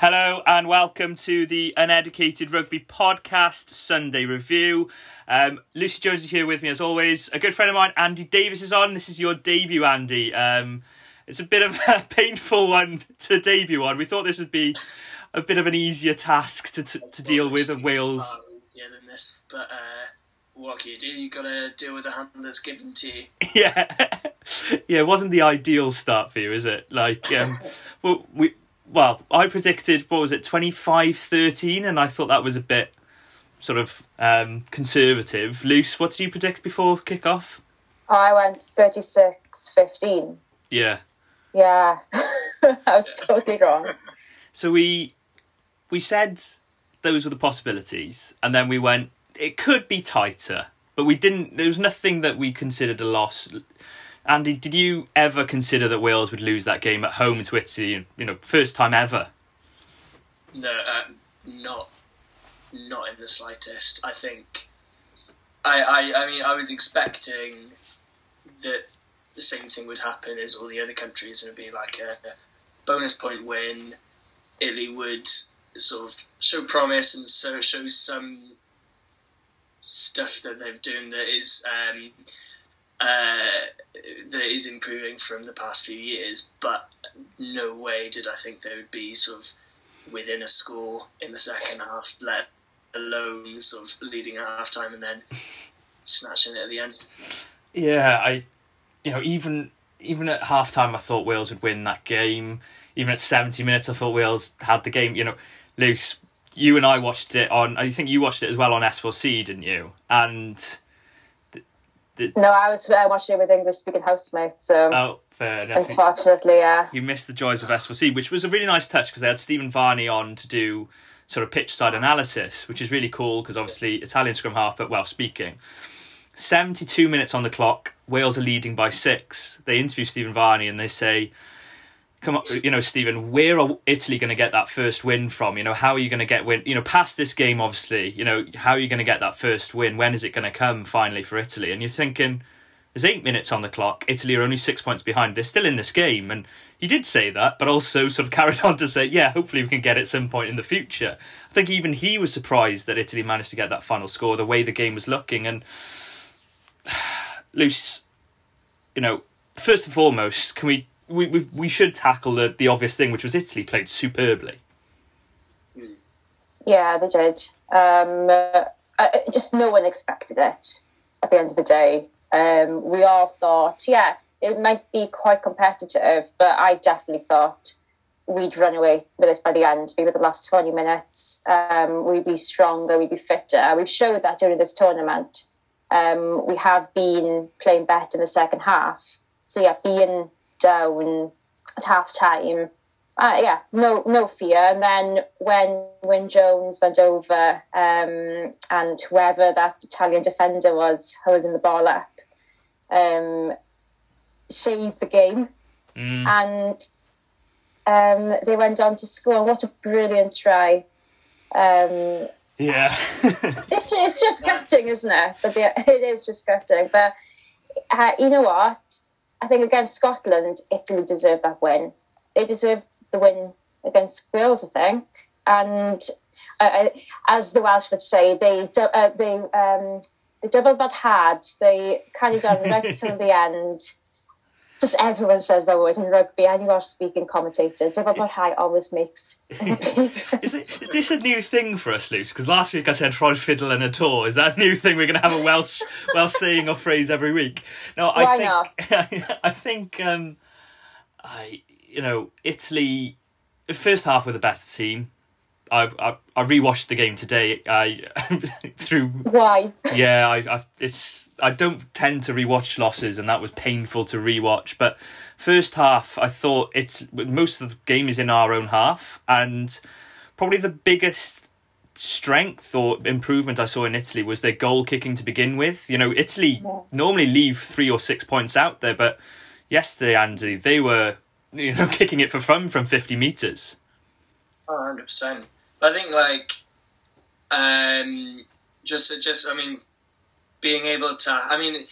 Hello and welcome to the Uneducated Rugby Podcast Sunday Review. Um, Lucy Jones is here with me as always. A good friend of mine, Andy Davies, is on. This is your debut, Andy. Um, it's a bit of a painful one to debut on. We thought this would be a bit of an easier task to, to, to deal with in Wales. Yeah, than this, but uh, what can you do? You got to deal with the hand that's given to you. yeah, yeah. It wasn't the ideal start for you, is it? Like, um, well, we well, I predicted what was it, 25-13, and I thought that was a bit sort of um, conservative. Luce, what did you predict before kick off? I went 36-15. Yeah. Yeah, I was totally wrong. So we we said those were the possibilities, and then we went. It could be tighter, but we didn't. There was nothing that we considered a loss. Andy, did you ever consider that Wales would lose that game at home to Italy? You know, first time ever. No, uh, not not in the slightest. I think. I, I I mean I was expecting that the same thing would happen as all the other countries, and it'd be like a, bonus point win. Italy would sort of show promise and so show some stuff that they've done that is um, uh, that is improving from the past few years, but no way did I think they would be sort of within a score in the second half, let alone sort of leading at half time and then snatching it at the end. Yeah, I, you know, even even at half time, I thought Wales would win that game. Even at seventy minutes, I thought Wales had the game. You know, Luce, you and I watched it on. I think you watched it as well on S4C, didn't you? And no, I was uh, watching it with English speaking housemates. So oh, fair enough. Unfortunately, yeah. You missed the joys of S4C, which was a really nice touch because they had Stephen Varney on to do sort of pitch side analysis, which is really cool because obviously Italian scrum half, but well speaking. 72 minutes on the clock. Wales are leading by six. They interview Stephen Varney and they say, come on, you know, Stephen, where are Italy going to get that first win from? You know, how are you going to get win? You know, past this game, obviously, you know, how are you going to get that first win? When is it going to come finally for Italy? And you're thinking, there's eight minutes on the clock. Italy are only six points behind. They're still in this game. And he did say that, but also sort of carried on to say, yeah, hopefully we can get it some point in the future. I think even he was surprised that Italy managed to get that final score, the way the game was looking. And Luce, you know, first and foremost, can we we, we, we should tackle the, the obvious thing, which was Italy played superbly. Yeah, they did. Um, uh, just no one expected it at the end of the day. Um, we all thought, yeah, it might be quite competitive, but I definitely thought we'd run away with it by the end, maybe with the last 20 minutes. Um, we'd be stronger, we'd be fitter. We've showed that during this tournament. Um, we have been playing better in the second half. So, yeah, being down at half time. Uh, yeah, no, no fear. And then when when Jones went over um, and whoever that Italian defender was holding the ball up, um, saved the game, mm. and um, they went on to score. What a brilliant try! Um, yeah, it's, it's just gutting, isn't it? It is just gutting. But uh, you know what? I think against Scotland, Italy deserved that win. They deserved the win against Wales, I think. And uh, uh as the Welsh would say, they uh, they um, they doubled but hard. They carried on right until the end just everyone says that word in rugby. Any Welsh speaking commentator, double high always makes. is, is, this a new thing for us, Luce? Because last week I said "Rhod fiddle and a tour." Is that a new thing? We're going to have a Welsh Welsh saying or phrase every week. No, I Why think not? I think um, I you know Italy first half with a better team. I I, I rewatched the game today. I through why? Yeah, I, I it's I don't tend to rewatch losses, and that was painful to rewatch. But first half, I thought it's most of the game is in our own half, and probably the biggest strength or improvement I saw in Italy was their goal kicking to begin with. You know, Italy yeah. normally leave three or six points out there, but yesterday, Andy, they were you know kicking it for fun from fifty meters. Oh, 100 percent. I think like um, just just I mean being able to I mean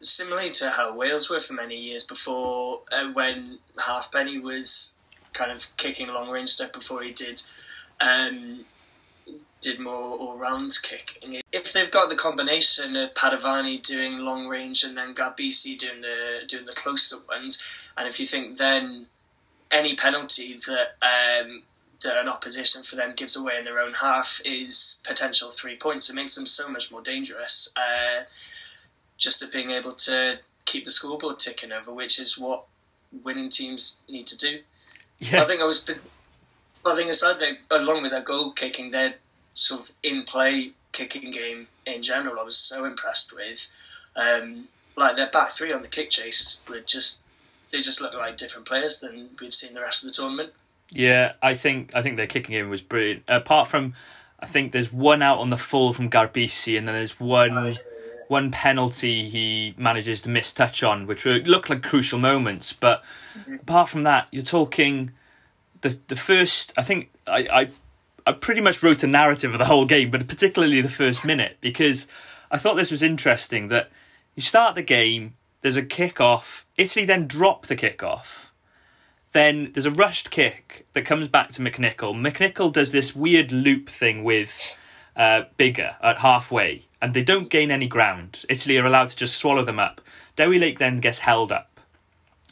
similarly to how Wales were for many years before uh, when Halfpenny was kind of kicking long range stuff before he did um, did more all round kicking. If they've got the combination of Padovani doing long range and then Garbisi doing the doing the closer ones, and if you think then any penalty that um, that an opposition for them gives away in their own half is potential three points. It makes them so much more dangerous. Uh, just at being able to keep the scoreboard ticking over, which is what winning teams need to do. Yeah. I think I was. I think aside they, along with their goal kicking, their sort of in play kicking game in general, I was so impressed with. Um, like their back three on the kick chase were just they just look like different players than we've seen the rest of the tournament. Yeah, I think I think their kicking game was brilliant. Apart from, I think there's one out on the full from Garbisi, and then there's one Oh, yeah, one penalty he manages to miss touch on, which were, look like crucial moments. But mm-hmm. apart from that, you're talking the the first. I think I, I I pretty much wrote a narrative of the whole game, but particularly the first minute because I thought this was interesting that you start the game. There's a kick off. Italy then drop the kick off. Then there's a rushed kick that comes back to McNicholl. McNicholl does this weird loop thing with uh, Biggar at halfway, and they don't gain any ground. Italy are allowed to just swallow them up. Dewi Lake then gets held up,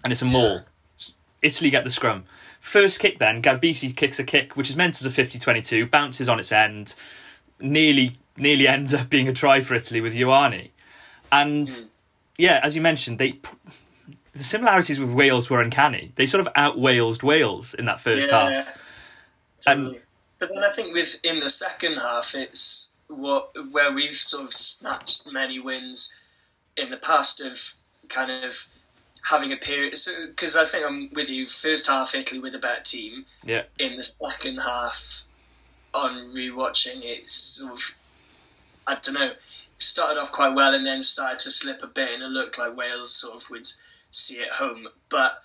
and it's a maul. Italy get the scrum. First kick then, Garbisi kicks a kick which is meant as a 50-22, bounces on its end, nearly nearly ends up being a try for Italy with Ioane. And yeah, as you mentioned, they the similarities with Wales were uncanny. They sort of out Walesed Wales in that first half. And- totally. Um, but then I think with in the second half, it's what where we've sort of snatched many wins in the past of kind of having a period. Because I think I'm with you. First half, Italy with a better team. Yeah. In the second half, on rewatching, it's sort of I don't know. Started off quite well and then started to slip a bit, and it looked like Wales sort of would see it home, but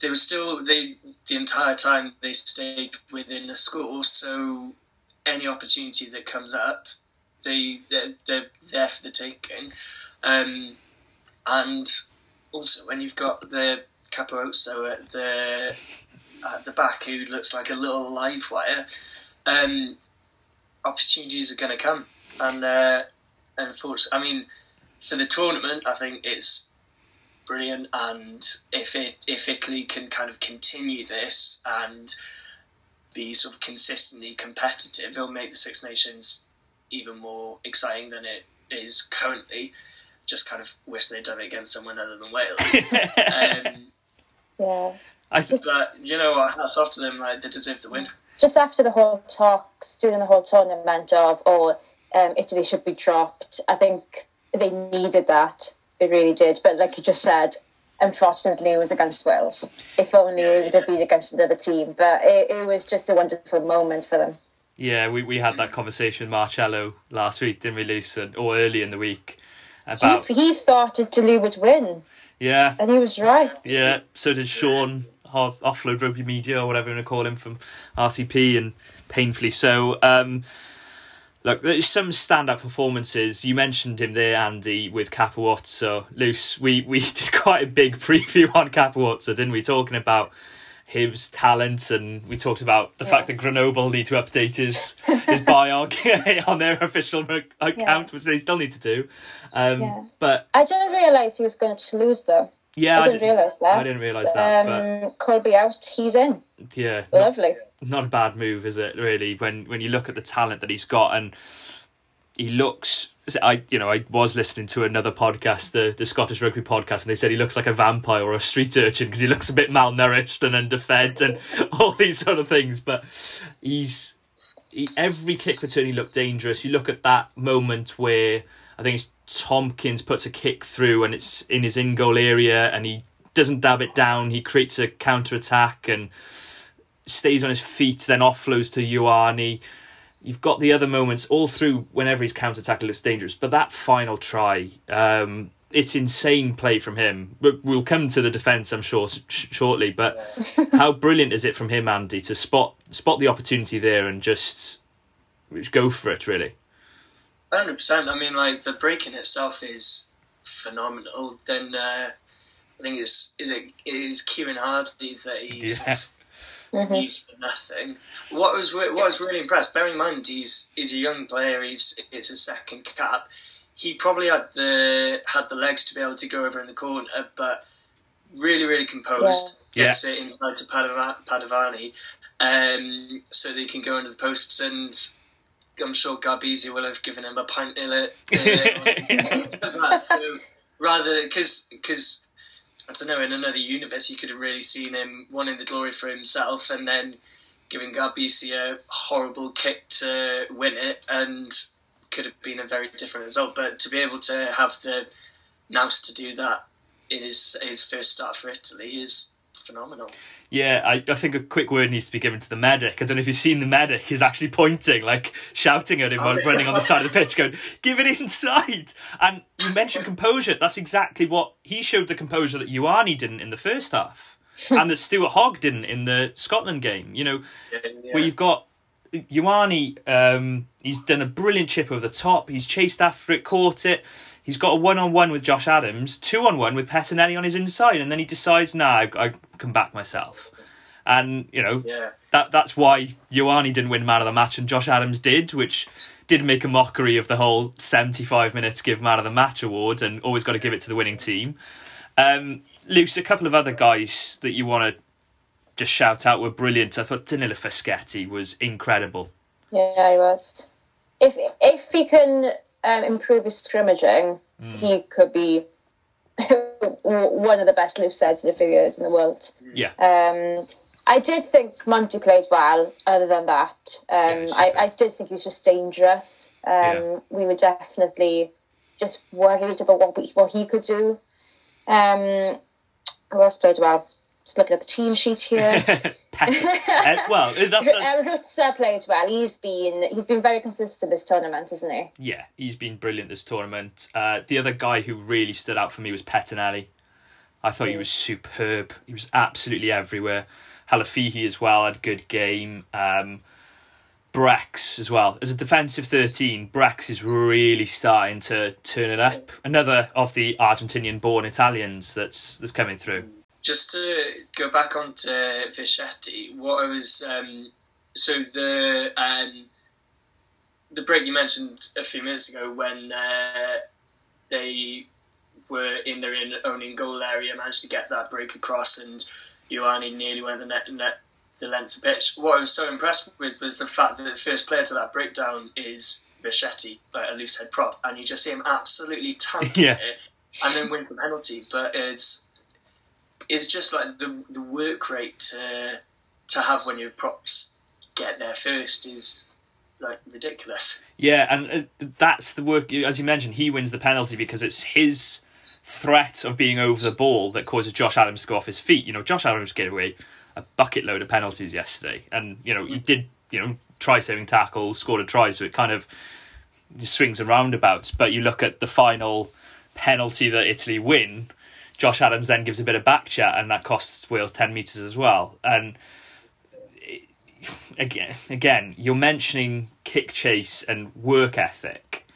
they were still they the entire time they stayed within the school, So any opportunity that comes up, they they're, they're there for the taking. Um, and also when you've got the Capuozzo at the at the back who looks like a little live wire, um, opportunities are going to come. And uh, unfortunately, I mean, for the tournament, I think it's brilliant. And if it if Italy can kind of continue this and be sort of consistently competitive, it'll make the Six Nations even more exciting than it is currently. Just kind of wish they'd done it against someone other than Wales. um, Yeah. I but you know what? Hats off to them. Like they deserve the win. Just after the whole talks during the whole tournament of, oh, um, Italy should be dropped, I think they needed that. They really did. But like you just said, unfortunately, it was against Wales. If only it would have been against another team. But it, it was just a wonderful moment for them. Yeah, we, we had that conversation with Marcello last week, didn't we, Lucy? Or early in the week about He, he thought Italy would win, yeah, and he was right. yeah. So did Sean off, offload rugby media or whatever you want to call him from RCP, and painfully so. Um, look, there's some stand-up performances. You mentioned him there, Andy, with Capuozzo. Luce, we we did quite a big preview on Capuozzo, didn't we? Talking about his talents, and we talked about the fact that Grenoble need to update his his biog on their official account, Yeah. which they still need to do. Um, Yeah. But I didn't realise he was going to lose, though. Yeah, I didn't realise that. I didn't realise that, but Um, Colby out, he's in. yeah, not, Lovely. not a bad move, is it? Really, when when you look at the talent that he's got, and he looks. I you know I was listening to another podcast, the the Scottish Rugby podcast, and they said he looks like a vampire or a street urchin because he looks a bit malnourished and underfed and all these sort of things. But he's he, every kick return he looked dangerous. You look at that moment where I think it's Tompkins puts a kick through and it's in his in goal area and he doesn't dab it down. He creates a counter attack and stays on his feet, then offloads to Ioane. You've got the other moments all through whenever he's counter attack looks dangerous, but that final try, um, it's insane play from him. We- We'll come to the defence, I'm sure, sh- shortly. But how brilliant is it from him, Andy, to spot spot the opportunity there and just go for it? Really, Hundred percent. I mean, like the break in itself is phenomenal. Then uh, I think it's is it is Kieran Hardy that he's Yeah. mm-hmm. used for nothing. What was what was really impressed. Bearing in mind he's he's a young player. He's it's his second cap. He probably had the had the legs to be able to go over in the corner, but really really composed. Yeah. Gets it inside to Padovani, um, so they can go into the posts and I'm sure Garbisi will have given him a pint in it. so rather, because because I don't know, in another universe, you could have really seen him wanting the glory for himself and then giving Garbisi a horrible kick to win it, and could have been a very different result. But to be able to have the nous to do that in his his first start for Italy is phenomenal. Yeah, I, I think a quick word needs to be given to the medic. I don't know if you've seen the medic. He's actually pointing, like shouting at him while oh, running on the side of the pitch, going, "Give it inside!" And you mentioned composure. That's exactly what he showed the composure that Ioane didn't in the first half, and that Stuart Hogg didn't in the Scotland game. You know, yeah, yeah. where you've got Ioane. Um, he's done a brilliant chip over the top. He's chased after it, caught it. He's got a one on one with Josh Adams, two on one with Pettinelli on his inside, and then he decides, nah, I, I can back myself. And, you know, yeah. that that's why Ioane didn't win man of the match and Josh Adams did, which did make a mockery of the whole 75 minutes give man of the match award and always got to give it to the winning team. Um, Luce, a couple of other guys that you want to just shout out were brilliant. I thought Danilo Fischetti was incredible. Yeah, he was. If if he can um, improve his scrimmaging, mm. he could be one of the best loose sides in a few years in the world. Yeah. Um, I did think Monty played well. Other than that, um, yeah, I, I did think he was just dangerous. Um, yeah. We were definitely just worried about what we, what he could do. Um, who else played well? Just looking at the team sheet here. uh, well, that's the... Ruzza plays well. He's been he's been very consistent this tournament, hasn't he? Yeah, he's been brilliant this tournament. Uh, the other guy who really stood out for me was Pettinelli. I thought mm. he was superb. He was absolutely everywhere. Halafihi as well had a good game. Um, Brex as well. As a defensive 13, Brex is really starting to turn it up. Another of the Argentinian born Italians that's that's coming through just to go back onto Fischetti, what I was um, so the um, the break you mentioned a few minutes ago when uh, they were in their own goal area, managed to get that break across, and Ioane nearly went the net, net the length of pitch. What I was so impressed with was the fact that the first player to that breakdown is Fischetti, like a loose head prop, and you just see him absolutely tank yeah. it and then win the penalty. But it's it's just like the the work rate to to have when your props get there first is like ridiculous. Yeah, and uh, that's the work. As you mentioned, he wins the penalty because it's his threat of being over the ball that causes Josh Adams to go off his feet. You know, Josh Adams gave away a bucket load of penalties yesterday, and you know he did. You know, try saving tackle, scored a try, so it kind of swings and roundabouts. But you look at the final penalty that Italy win Josh Adams then gives a bit of back chat, and that costs Wales ten meters as well. And again, again, you're mentioning kick chase and work ethic,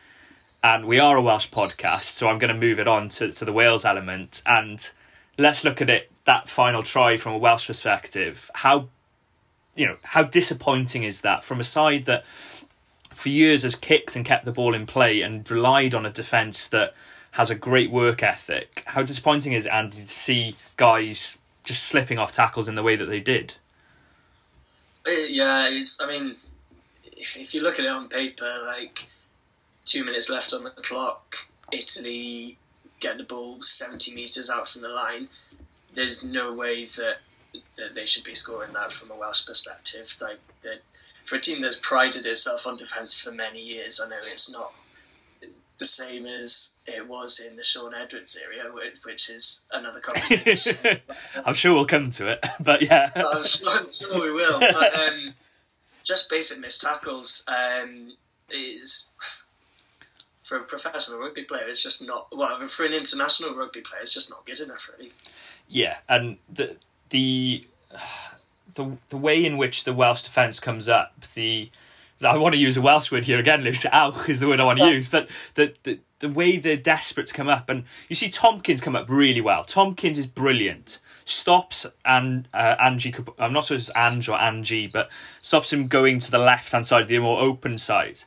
and we are a Welsh podcast, so I'm going to move it on to, to the Wales element, and let's look at it that final try from a Welsh perspective. How you know how disappointing is that from a side that for years has kicked and kept the ball in play and relied on a defence that has a great work ethic. How disappointing is it, Andy, to see guys just slipping off tackles in the way that they did? Uh, yeah, it's. I mean, if you look at it on paper, like two minutes left on the clock, Italy get the ball seventy meters out from the line. There's no way that, that they should be scoring that from a Welsh perspective. Like for a team that's prided itself on defence for many years, I know it's not the same as it was in the Shaun Edwards area, which, is another conversation. I'm sure we'll come to it, but yeah. I'm, sure, I'm sure, we will. But um, just basic missed tackles um, is for a professional rugby player, it's just not. Well, for an international rugby player, it's just not good enough, really. Yeah, and the the the the way in which the Welsh defence comes up, the I want to use a Welsh word here again, Lucy. Auch is the word I want to use. But the, the the way they're desperate to come up, and you see Tompkins come up really well. Tompkins is brilliant. stops and uh, Angie. I'm not sure it's Ange or Angie, but stops him going to the left hand side, the more open side.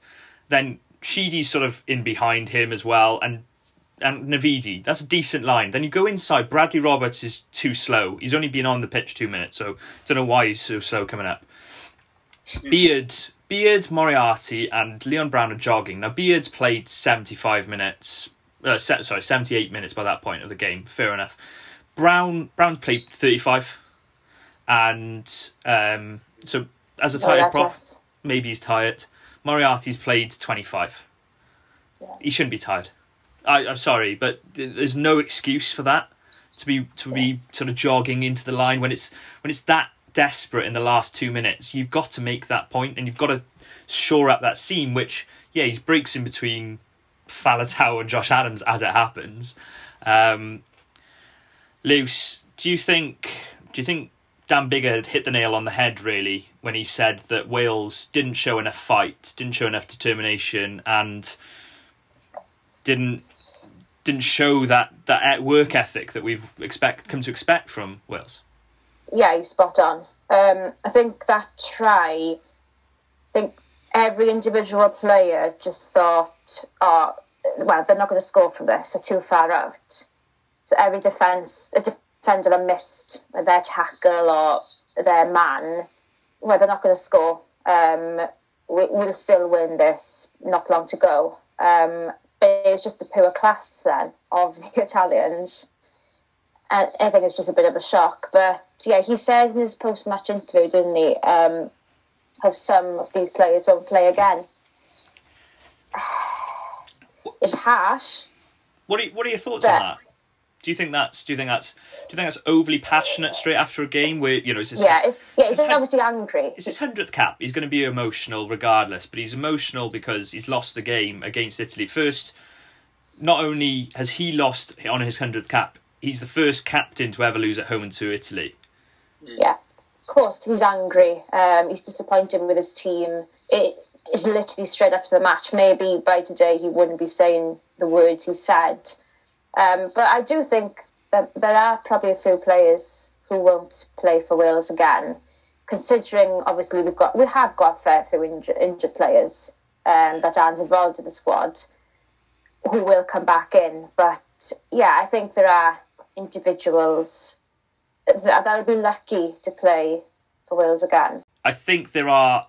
Then Sheedy's sort of in behind him as well, and and Navidi. That's a decent line. Then you go inside. Bradley Roberts is too slow. He's only been on the pitch two minutes, so don't know why he's so slow coming up. Beard, Beard, Moriarty, and Leon Brown are jogging. Now Beard's played seventy five minutes. Uh, sorry, seventy eight minutes by that point of the game. Fair enough. Brown Brown's played thirty five, and um, so as a tired prop, maybe he's tired. Moriarty's played twenty five. Yeah. He shouldn't be tired. I, I'm sorry, but there's no excuse for that to be to be sort of jogging into the line when it's when it's that desperate in the last two minutes. You've got to make that point, and you've got to shore up that seam. Which yeah, he breaks in between Faletau and Josh Adams as it happens. Um, Luce, do you think do you think Dan Biggar hit the nail on the head really when he said that Wales didn't show enough fight, didn't show enough determination, and didn't didn't show that that work ethic that we've expect come to expect from Wales. Yeah, spot on. Um, I think that try. I think every individual player just thought, "Oh, well, they're not going to score from this. They're too far out." So every defense, a defender that missed their tackle or their man, well, they're not going to score. Um, we, will still win this. Not long to go. Um, it's just the pure class then of the Italians. And I think it's just a bit of a shock. But yeah, he said in his post match interview, didn't he, um, how some of these players won't play again. It's harsh. What are, what are your thoughts on that? Do you think that's do you think that's do you think that's overly passionate straight after a game where you know it's yeah it's yeah he's obviously angry. It's his hundredth cap. He's going to be emotional regardless, but he's emotional because he's lost the game against Italy first not only has he lost on his 100th cap, he's the first captain to ever lose at home to Italy. Yeah, of course, he's angry. Um, he's disappointed with his team. It is literally straight after the match. Maybe by today he wouldn't be saying the words he said. Um, but I do think that there are probably a few players who won't play for Wales again, considering obviously we've got we have got a fair few injured, injured players um, that aren't involved in the squad who will come back in. But yeah, I think there are individuals that will be lucky to play for Wales again. I think there are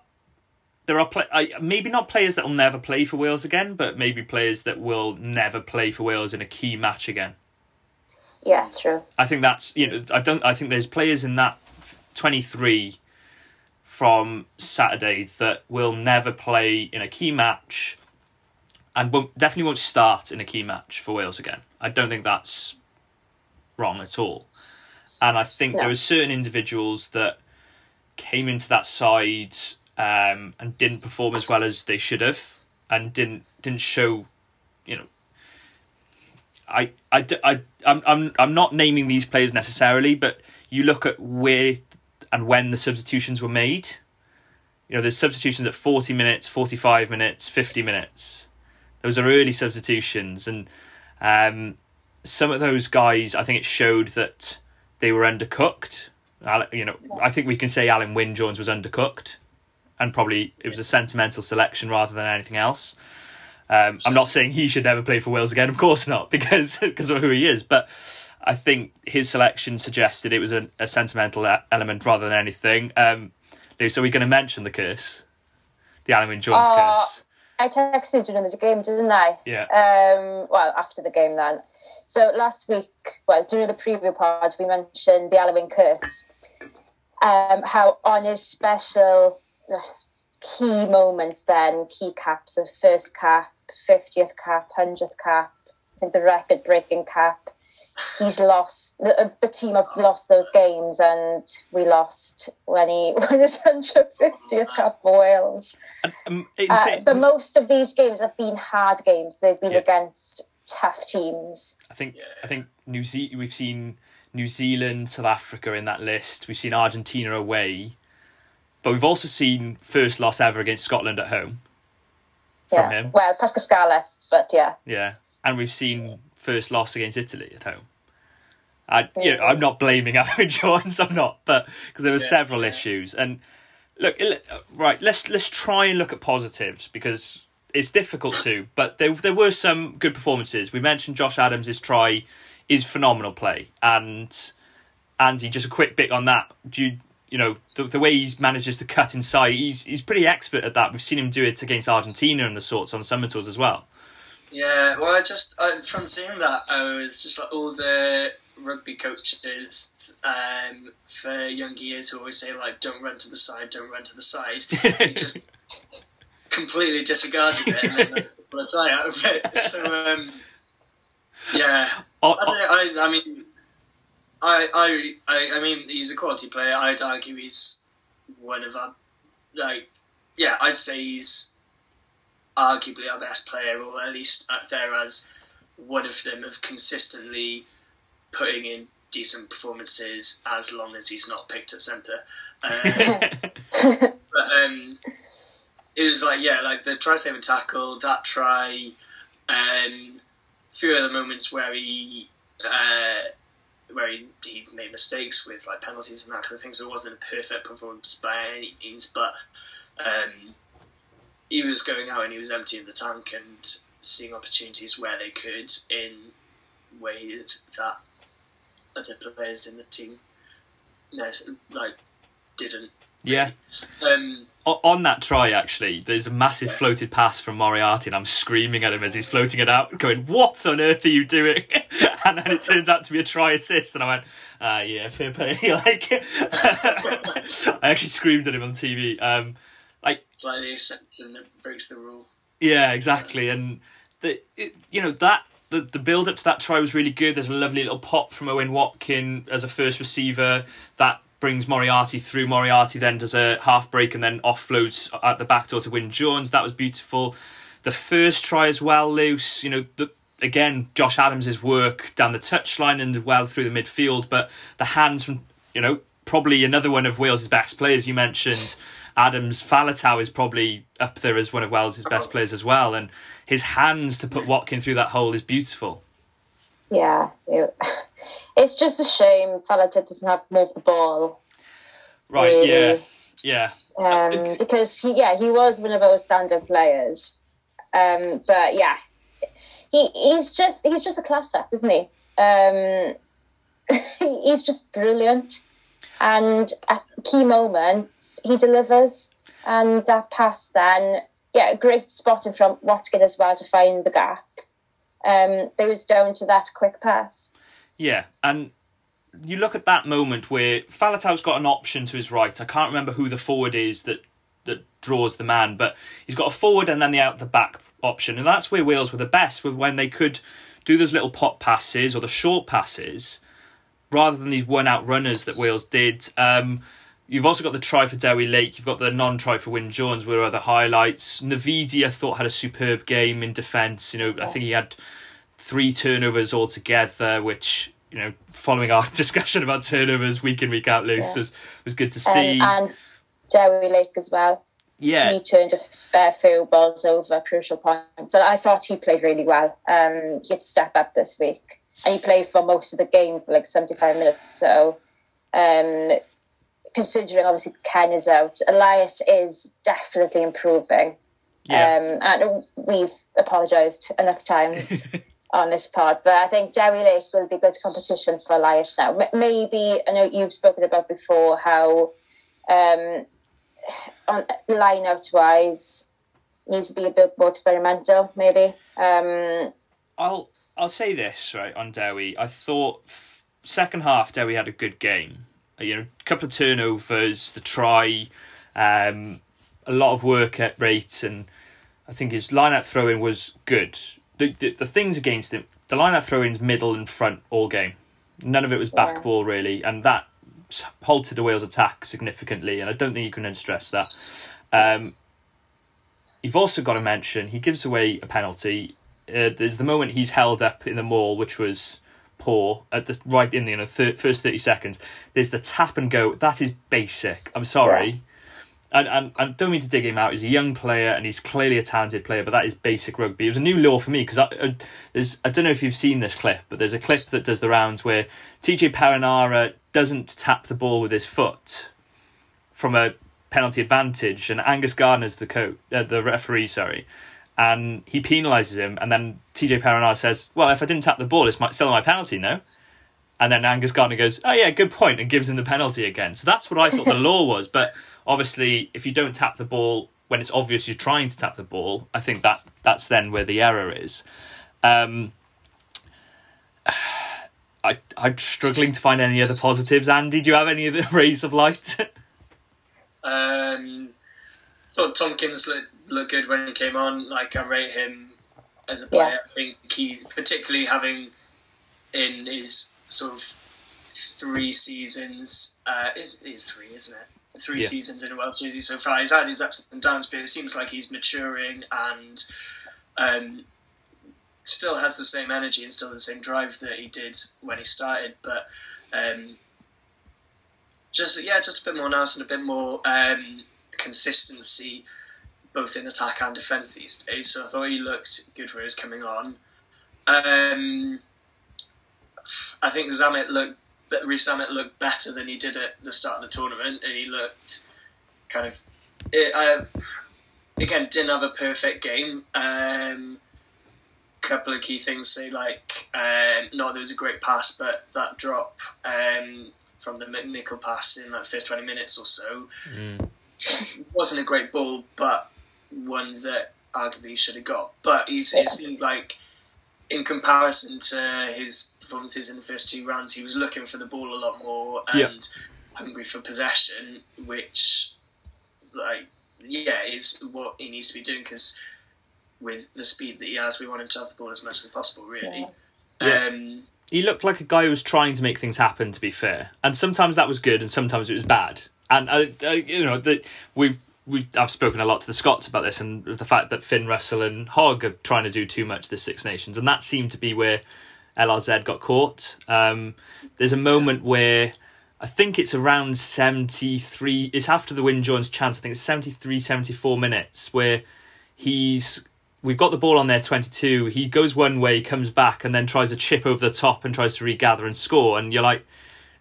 there are play, maybe not players that will never play for Wales again, but maybe players that will never play for Wales in a key match again. Yeah, true. I think that's you know I don't I think there's players in that twenty three from Saturday that will never play in a key match and won't, definitely won't start in a key match for Wales again. I don't think that's wrong at all. And I think there were certain individuals that came into that side um, and didn't perform as well as they should have, and didn't didn't show, you know. I, I, I, I'm, I'm, I'm not naming these players necessarily, but you look at where and when the substitutions were made. You know, there's substitutions at 40 minutes, 45 minutes, 50 minutes. Those are early substitutions, and um, some of those guys, I think it showed that they were undercooked. You know, I think we can say Alun Wyn Jones was undercooked, and probably it was a sentimental selection rather than anything else. Um, I'm not saying he should never play for Wales again, of course not, because because of who he is. But I think his selection suggested it was a, a sentimental element rather than anything. Um, so we're going to mention the curse, the Alun Wyn Jones uh, curse. I texted you during the game, didn't I? Yeah. Um, well, after the game then. So last week, well, during the preview part, we mentioned the Wyn curse. Um, how on his special uh, key moments, then key caps of first cap, fiftieth cap, hundredth cap, I think the record-breaking cap, he's lost the, uh, the team have lost those games and we lost when he won his 150th cap for wales um, uh, but most of these games have been hard games they've been yeah. against tough teams i think yeah. i think new Ze- we've seen new zealand south africa in that list we've seen argentina away but we've also seen first loss ever against scotland at home from yeah. him well Pascal Scarlett, but yeah yeah and we've seen first loss against Italy at home. I, you know, I'm not blaming Alun Jones. I'm not, but because there were Yeah, several yeah. issues. And look, right, let's let's try and look at positives because it's difficult to. But there there were some good performances. We mentioned Josh Adams' try is phenomenal play, and Andy, just a quick bit on that. Do you you know the, the way he manages to cut inside? He's he's pretty expert at that. We've seen him do it against Argentina and the sorts on summer tours as well. Yeah, well, I just I, from seeing that, I was just like all the rugby coaches um, for young years who always say like, "Don't run to the side, don't run to the side." Just completely disregarded it, and then managed to pull a try out of it. So, um, yeah, Oh, I, I, I mean, I, I, I, I mean, he's a quality player. I'd argue he's one of our, like, yeah, I'd say he's arguably our best player, or at least up there as one of them of consistently putting in decent performances as long as he's not picked at centre. Uh, but um, it was like yeah, like the try save and tackle, that try, um, a few other moments where he uh, where he, he made mistakes with like penalties and that kind of thing. So it wasn't a perfect performance by any means, but um, he was going out and he was emptying the tank and seeing opportunities where they could in ways that other players in the team, yes, like didn't. Yeah. Um, O- on that try, actually, there's a massive floated pass from Moriarty, and I'm screaming at him as he's floating it out, going, "What on earth are you doing?" and then it turns out to be a try assist, and I went, "Ah, yeah, fair play." like, I actually screamed at him on TV. Um, like, it's like the exception that breaks the rule. yeah, exactly, and the it, you know that. The, the build up to that try was really good. There's a lovely little pop from Owen Watkin as a first receiver that brings Moriarty through. Moriarty then does a half break and then offloads at the back door to Wyn Jones. That was beautiful. The first try as well, Luce. You know, the, again, Josh Adams' work down the touchline and well through the midfield, but the hands from, you know, probably another one of Wales' best players. You mentioned Adams. Faletau is probably up there as one of Wales' best oh. players as well. And his hands to put Watkin through that hole is beautiful. Yeah, it- it's just a shame Faletau doesn't have more of the ball. Right, Really? yeah. Yeah. um, because he, yeah, he was one of our standard players. Um, but yeah, he he's just he's just a class act, isn't he? Um, he's just brilliant, and at key moments he delivers. And that pass, then yeah, great spotting from Watkin as well to find the gap. Um, was down to that quick pass. Yeah, and you look at that moment where Faletau's got an option to his right. I can't remember who the forward is that that draws the man, but he's got a forward and then the out the back option, and that's where Wales were the best. When they could do those little pop passes or the short passes, rather than these one out runners that Wales did. Um, You've also got the try for Dewi Lake. You've got the non-try for Wyn Jones. Were other highlights. Navidi, I thought, had a superb game in defence. You know, I think he had three turnovers altogether, which you know, following our discussion about turnovers week in week out, Luce Yeah. was was good to Um, see. and Dewi Lake as well. yeah, he turned a fair few balls over at crucial points. And I thought he played really well. Um, he had to step up this week. And he played for most of the game for like 75 minutes. So, um, considering obviously Ken is out, Elias is definitely improving. yeah, Um, and we've apologised enough times on this pod, but I think Dewi Lake will be good competition for Elias now. Maybe, I know you've spoken about before how um, on line out wise needs to be a bit more experimental, maybe. Um, I'll I'll say this right on Dewi. I thought f- second half Dewi had a good game. Uh, You know, a couple of turnovers, the try, um, a lot of work at rate, and I think his line out throw in was good. The, the the things against him, the line out throw in's middle and front all game. None of it was back Yeah. ball really, and that halted the Wales attack significantly. And I don't think you can stress that. Um, you've also got to mention he gives away a penalty. Uh, there's the moment he's held up in the maul, which was poor at the right in the you know, thir- first thirty seconds. There's the tap and go. That is basic. I'm sorry. and, and I don't mean to dig him out. He's a young player and he's clearly a talented player, but that is basic rugby. It was a new law for me because I, I, there's I don't know if you've seen this clip, but there's a clip that does the rounds where TJ Perenara doesn't tap the ball with his foot from a penalty advantage, and Angus Gardner's the coach, uh, the referee, sorry, and he penalises him, and then TJ Perenara says, "Well, if I didn't tap the ball, it's still my penalty, no." And then Angus Gardner goes, "Oh yeah, good point," and gives him the penalty again. So that's what I thought the law was, but obviously, if you don't tap the ball when it's obvious you're trying to tap the ball, I think that that's then where the error is. Um, I I'm struggling to find any other positives. Andy, do you have any other rays of light? um, thought Tompkins looked looked good when he came on. Like I rate him as a player. Yeah. I think he, particularly having in his sort of three seasons, uh, is is three, isn't it? three yeah. seasons in a Welsh jersey so far. He's had his ups and downs, but it seems like he's maturing and um, still has the same energy and still the same drive that he did when he started. But um, just yeah, just a bit more nice and a bit more um, consistency, both in attack and defence these days. So I thought he looked good he was coming on. Um, I think Zammit looked but Rees looked better than he did at the start of the tournament, and he looked kind of. It, uh, again, didn't have a perfect game. Um, couple of key things say like um, not there was a great pass, but that drop um, from the McNicholl pass in like first twenty minutes or so mm. wasn't a great ball, but one that arguably should have got. But he's, it seemed like in comparison to his performances in the first two rounds, he was looking for the ball a lot more and yep. hungry for possession, which, like, yeah, is what he needs to be doing because with the speed that he has, we want him to have the ball as much as possible, really. Yeah. Um, he looked like a guy who was trying to make things happen. To be fair, and sometimes that was good, and sometimes it was bad. And uh, uh, you know that we've we I've spoken a lot to the Scots about this and the fact that Finn Russell and Hogg are trying to do too much this Six Nations, and that seemed to be where LRZ got caught. Um, there's a moment where I think it's around 73, it's after the Wyn Jones chance, I think it's 73, 74 minutes where he's, we've got the ball on there 22, he goes one way, comes back and then tries to chip over the top and tries to regather and score. And you're like,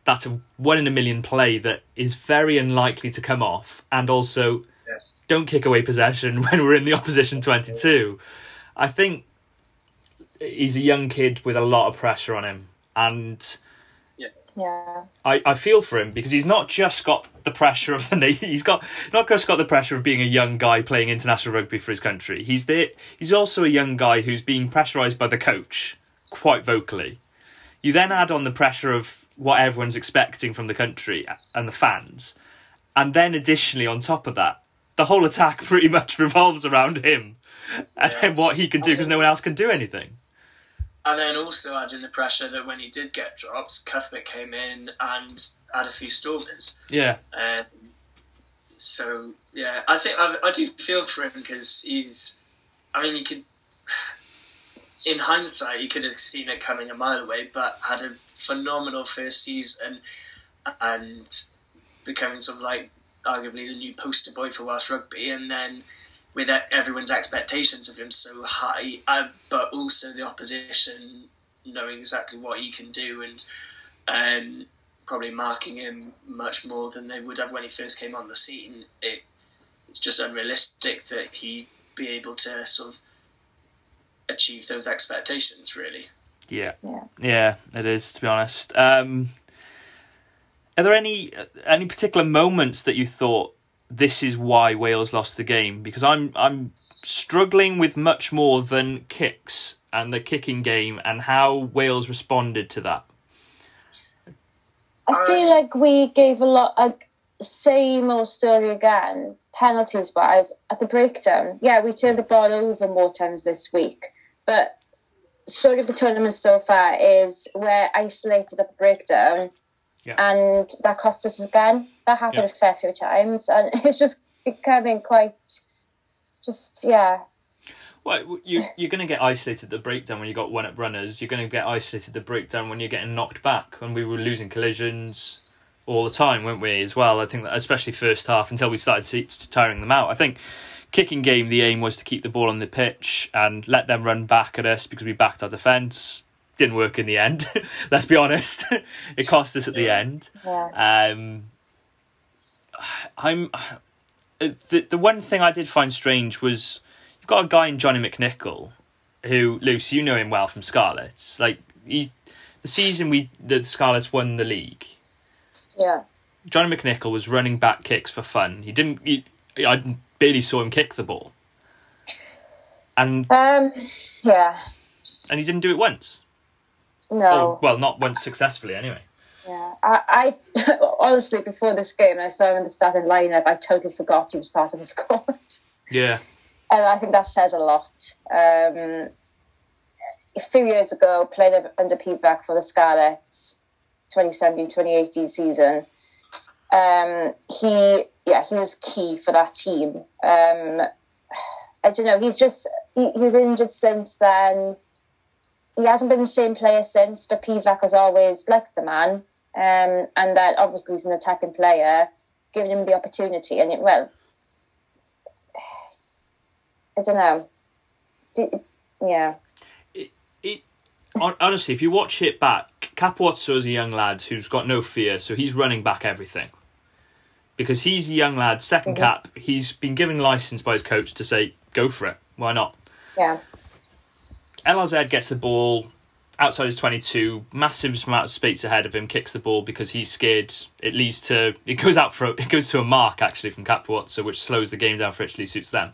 that's a one in a million play that is very unlikely to come off. And also. Don't kick away possession when we're in the opposition 22. I think he's a young kid with a lot of pressure on him, and yeah, I, I feel for him because he's not just got the pressure of the he's got not just got the pressure of being a young guy playing international rugby for his country. He's the he's also a young guy who's being pressurized by the coach quite vocally. You then add on the pressure of what everyone's expecting from the country and the fans, and then additionally on top of that, the whole attack pretty much revolves around him and yeah. what he can do because no one else can do anything and then also adding the pressure that when he did get dropped, Cuthbert came in and had a few stormers. Yeah. Um, so yeah, I think I, I do feel for him because he's. I mean, he could. In hindsight, he could have seen it coming a mile away, but had a phenomenal first season and becoming sort of like arguably the new poster boy for Welsh rugby, and then with everyone's expectations of him so high, uh, but also the opposition knowing exactly what he can do and um, probably marking him much more than they would have when he first came on the scene. It, it's just unrealistic that he'd be able to sort of achieve those expectations, really. Yeah, yeah, yeah it is to be honest. Um, are there any uh, any particular moments that you thought this is why Wales lost the game because I'm I'm struggling with much more than kicks and the kicking game and how Wales responded to that. I feel uh, like we gave a lot like same old story again, penalties wise at the breakdown. Yeah, we turned the ball over more times this week, but story of the tournament so far is we're isolated at the breakdown yeah. And that cost us again. That happened yeah. a fair few times, and it's just becoming quite, just yeah. Well, you you're going to get isolated at the breakdown when you got one up runners. You're going to get isolated at the breakdown when you're getting knocked back. When we were losing collisions, all the time, weren't we? As well, I think that especially first half until we started t- t- tiring them out. I think kicking game, the aim was to keep the ball on the pitch and let them run back at us because we backed our defence. Didn't work in the end. Let's be honest. it cost us at the end. Yeah. Um, I'm the the one thing I did find strange was you've got a guy in Johnny McNicholl, who Luce, you know him well from Scarlets. Like he, the season we the Scarlets won the league. Yeah. Johnny McNicholl was running back kicks for fun. He didn't. He, I barely saw him kick the ball, and Um. Yeah. and he didn't do it once. No. Oh, well, not once successfully, anyway. Yeah, I, I honestly before this game, I saw him in the starting lineup. I totally forgot he was part of the squad, Yeah, and I think that says a lot. Um, a few years ago, played under Pivac for the Scarlets, 2017-2018 season. Um, he, yeah, he was key for that team. Um, I don't know. He's just he, he was injured since then. He hasn't been the same player since, but Pivac has always liked the man. Um, and that obviously he's an attacking player, giving him the opportunity. And it, well, I don't know. Yeah, it hon- honestly, if you watch it back, Capuozzo is a young lad who's got no fear, so he's running back everything. Because he's a young lad, 2nd cap, he's been given license by his coach to say, go for it. Why not? yeah, LRZ gets the ball outside his 22, massive amount of space ahead of him, kicks the ball because he's scared. It leads to, it goes out for, it goes to a mark actually from Capuozzo, which slows the game down for Italy, suits them.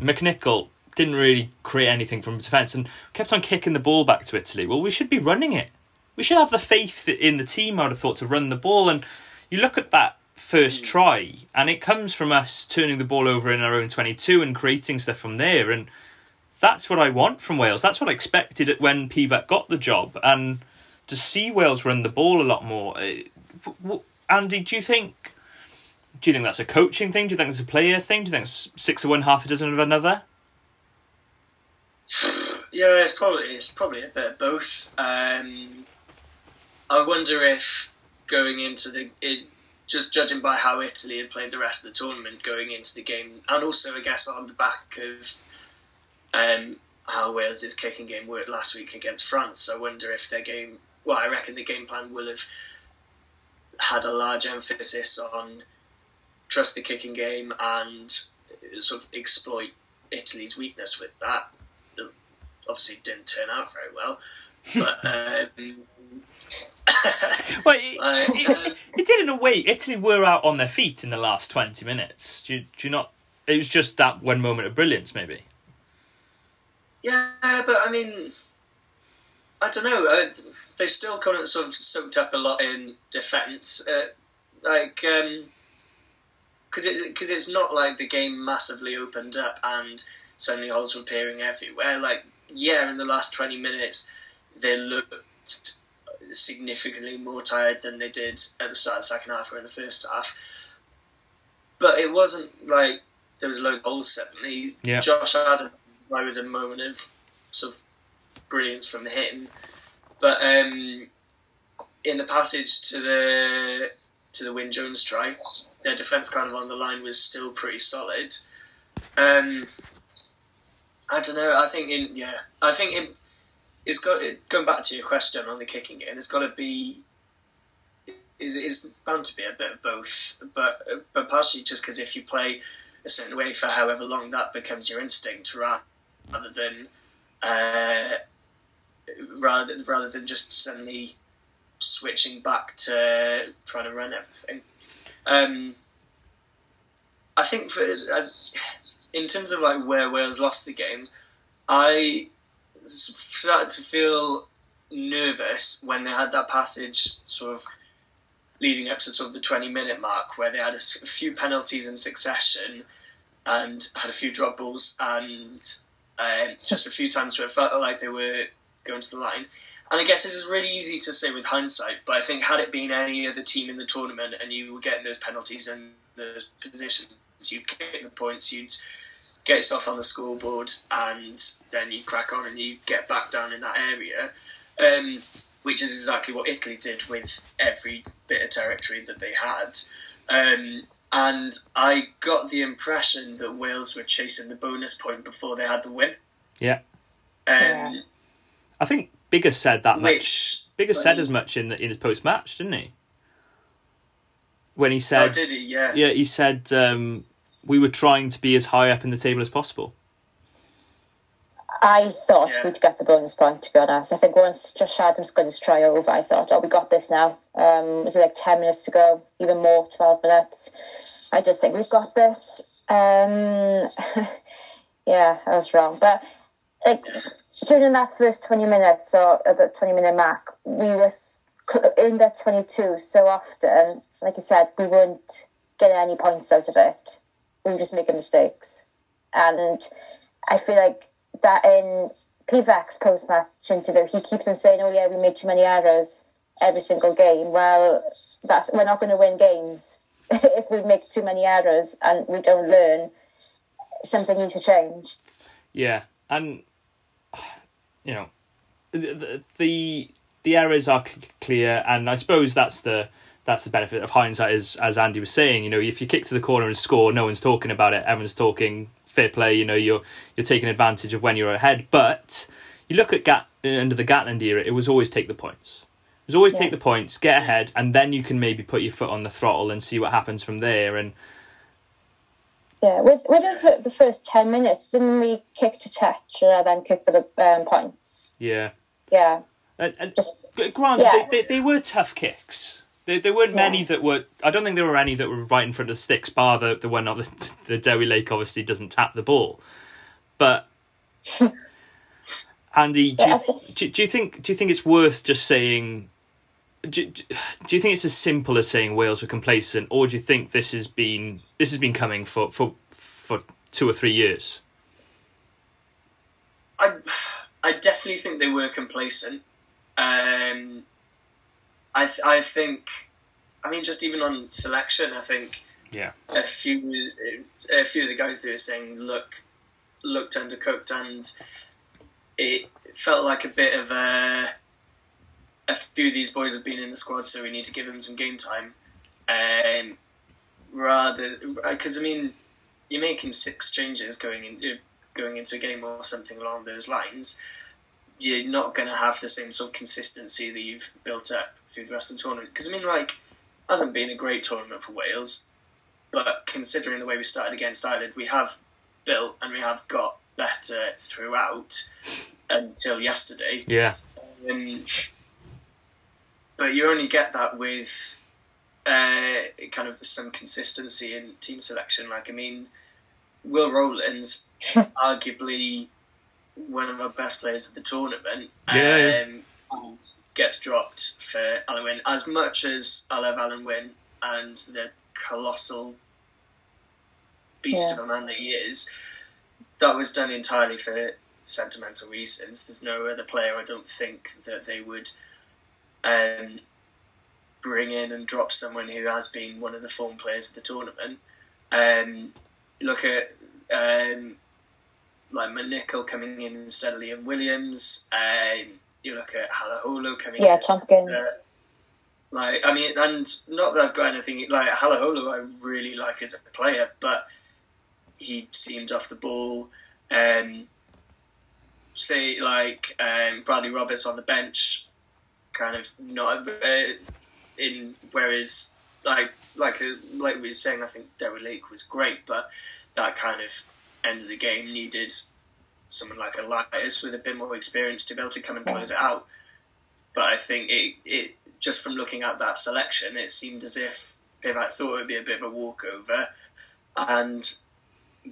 McNicholl didn't really create anything from defence and kept on kicking the ball back to Italy. Well, we should be running it. We should have the faith in the team, I would have thought, to run the ball. And you look at that first try, and it comes from us turning the ball over in our own 22 and creating stuff from there. And that's what I want from Wales. That's what I expected when Pivac got the job. And to see Wales run the ball a lot more. w- Andy, do you think. Do you think that's a coaching thing? Do you think it's a player thing? Do you think it's six of one, half a dozen of another? Yeah, it's probably it's probably a bit of both. Um, I wonder if going into the it, just judging by how Italy had played the rest of the tournament, going into the game, and also I guess on the back of um, how Wales' kicking game worked last week against France, I wonder if their game. Well, I reckon the game plan will have had a large emphasis on trust the kicking game and sort of exploit Italy's weakness with that. That obviously didn't turn out very well, but. Um, Well, it, it, it did in a way. Italy were out on their feet in the last 20 minutes. Do you, do you not? It was just that one moment of brilliance, maybe. Yeah, but I mean, I don't know. Uh, they still kind of sort of soaked up a lot in defence, uh, like because it because it's not like the game massively opened up and suddenly holes were appearing everywhere. Like yeah, in the last twenty minutes, they looked significantly more tired than they did at the start of the second half or in the first half. But it wasn't like there was a load of goals suddenly. Yeah. Josh Adams, there was a moment of sort of brilliance from him. But um, in the passage to the to the Wyn Jones try, their defence kind of on the line was still pretty solid. Um, I don't know. I think in yeah, I think it, it's got going back to your question on the kicking game. It's got to be is is bound to be a bit of both, but but partially just because if you play a certain way for however long, that becomes your instinct rather rather than uh, rather rather than just suddenly switching back to trying to run everything. Um, I think for uh, in terms of like where Wales lost the game, I started to feel nervous when they had that passage sort of leading up to sort of the 20 minute mark where they had a few penalties in succession and had a few drop balls and uh, just a few times where it felt like they were going to the line. And I guess this is really easy to say with hindsight, but I think had it been any other team in the tournament and you were getting those penalties and those positions, you'd get the points, you'd get yourself on the scoreboard, and then you crack on and you get back down in that area. Um, which is exactly what Italy did with every bit of territory that they had. Um, and I got the impression that Wales were chasing the bonus point before they had the win. Yeah. Um, Yeah. I think Biggar said that much. Biggar said when- as much in the, in his post match, didn't he? When he said, Oh, did he? Yeah. yeah, he said um, we were trying to be as high up in the table as possible. I thought Yeah. we'd get the bonus point, to be honest. I think once Josh Adams got his try over, I thought, oh, we got this now. Um, was it like 10 minutes to go? Even more, 12 minutes. I did think we've got this. Um, yeah, I was wrong. But like during that first 20 minutes or uh, the 20 minute mark, we were in that 22 so often. Like you said, we weren't getting any points out of it. We were just making mistakes. And I feel like that um, in Pivac's post match interview, he keeps on saying, "Oh yeah, we made too many errors every single game." Well, that's we're not going to win games if we make too many errors and we don't learn. Something needs to change. Yeah, and you know, the the, the errors are cl- clear, and I suppose that's the that's the benefit of hindsight, as as Andy was saying. You know, if you kick to the corner and score, no one's talking about it. Everyone's talking fair play. You know, you're you're taking advantage of when you're ahead. But you look at Gat under the Gatland era, it was always take the points. It was always Yeah. take the points, get ahead, and then you can maybe put your foot on the throttle and see what happens from there. And Yeah, with within the, the first ten minutes, didn't we kick to touch and then kick for the um, points? yeah, Yeah, and, and just Granted, Yeah. they, they, they were tough kicks. There, there weren't many that were. I don't think there were any that were right in front of the sticks, bar the, the one of the, the Dewi Lake obviously doesn't tap the ball. But Andy, do you, Yeah, I thi- do, do you think do you think it's worth just saying? Do, do you think it's as simple as saying Wales were complacent, or do you think this has been this has been coming for for for two or three years? I, I definitely think they were complacent. Um, I, th- I think, I mean, just even on selection, I think Yeah, a few, a few of the guys that were saying look, looked undercooked, and it felt like a bit of a. A few of these boys have been in the squad, so we need to give them some game time. Um, rather, because I mean, you're making six changes going in, going into a game or something along those lines. You're not going to have the same sort of consistency that you've built up through the rest of the tournament. Because I mean, like, hasn't been a great tournament for Wales, but considering the way we started against Ireland, we have built and we have got better throughout until yesterday. yeah, Um, but you only get that with uh, kind of some consistency in team selection. Like, I mean, Will Rowlands, arguably one of our best players of the tournament, Yeah, yeah. um, and gets dropped for Alun Wyn. As much as I love Alun Wyn and the colossal beast Yeah. of a man that he is, that was done entirely for sentimental reasons. There's no other player I don't think that they would um, bring in and drop someone who has been one of the form players of the tournament. Um, look at um, like McNicholl coming in instead of Liam Williams. Um, you look at Halaholo coming yeah, in. Tompkins. Uh, like I mean, and not that I've got anything like Halaholo, I really like as a player, but he seemed off the ball. Um, say like um, Bradley Roberts on the bench, kind of not uh, in. Whereas like like uh, like we were saying, I think Dewi Lake was great, but that kind of end of the game needed someone like Elias with a bit more experience to be able to come and close it out. But I think it, it just from looking at that selection, it seemed as if Pivac thought it would be a bit of a walkover and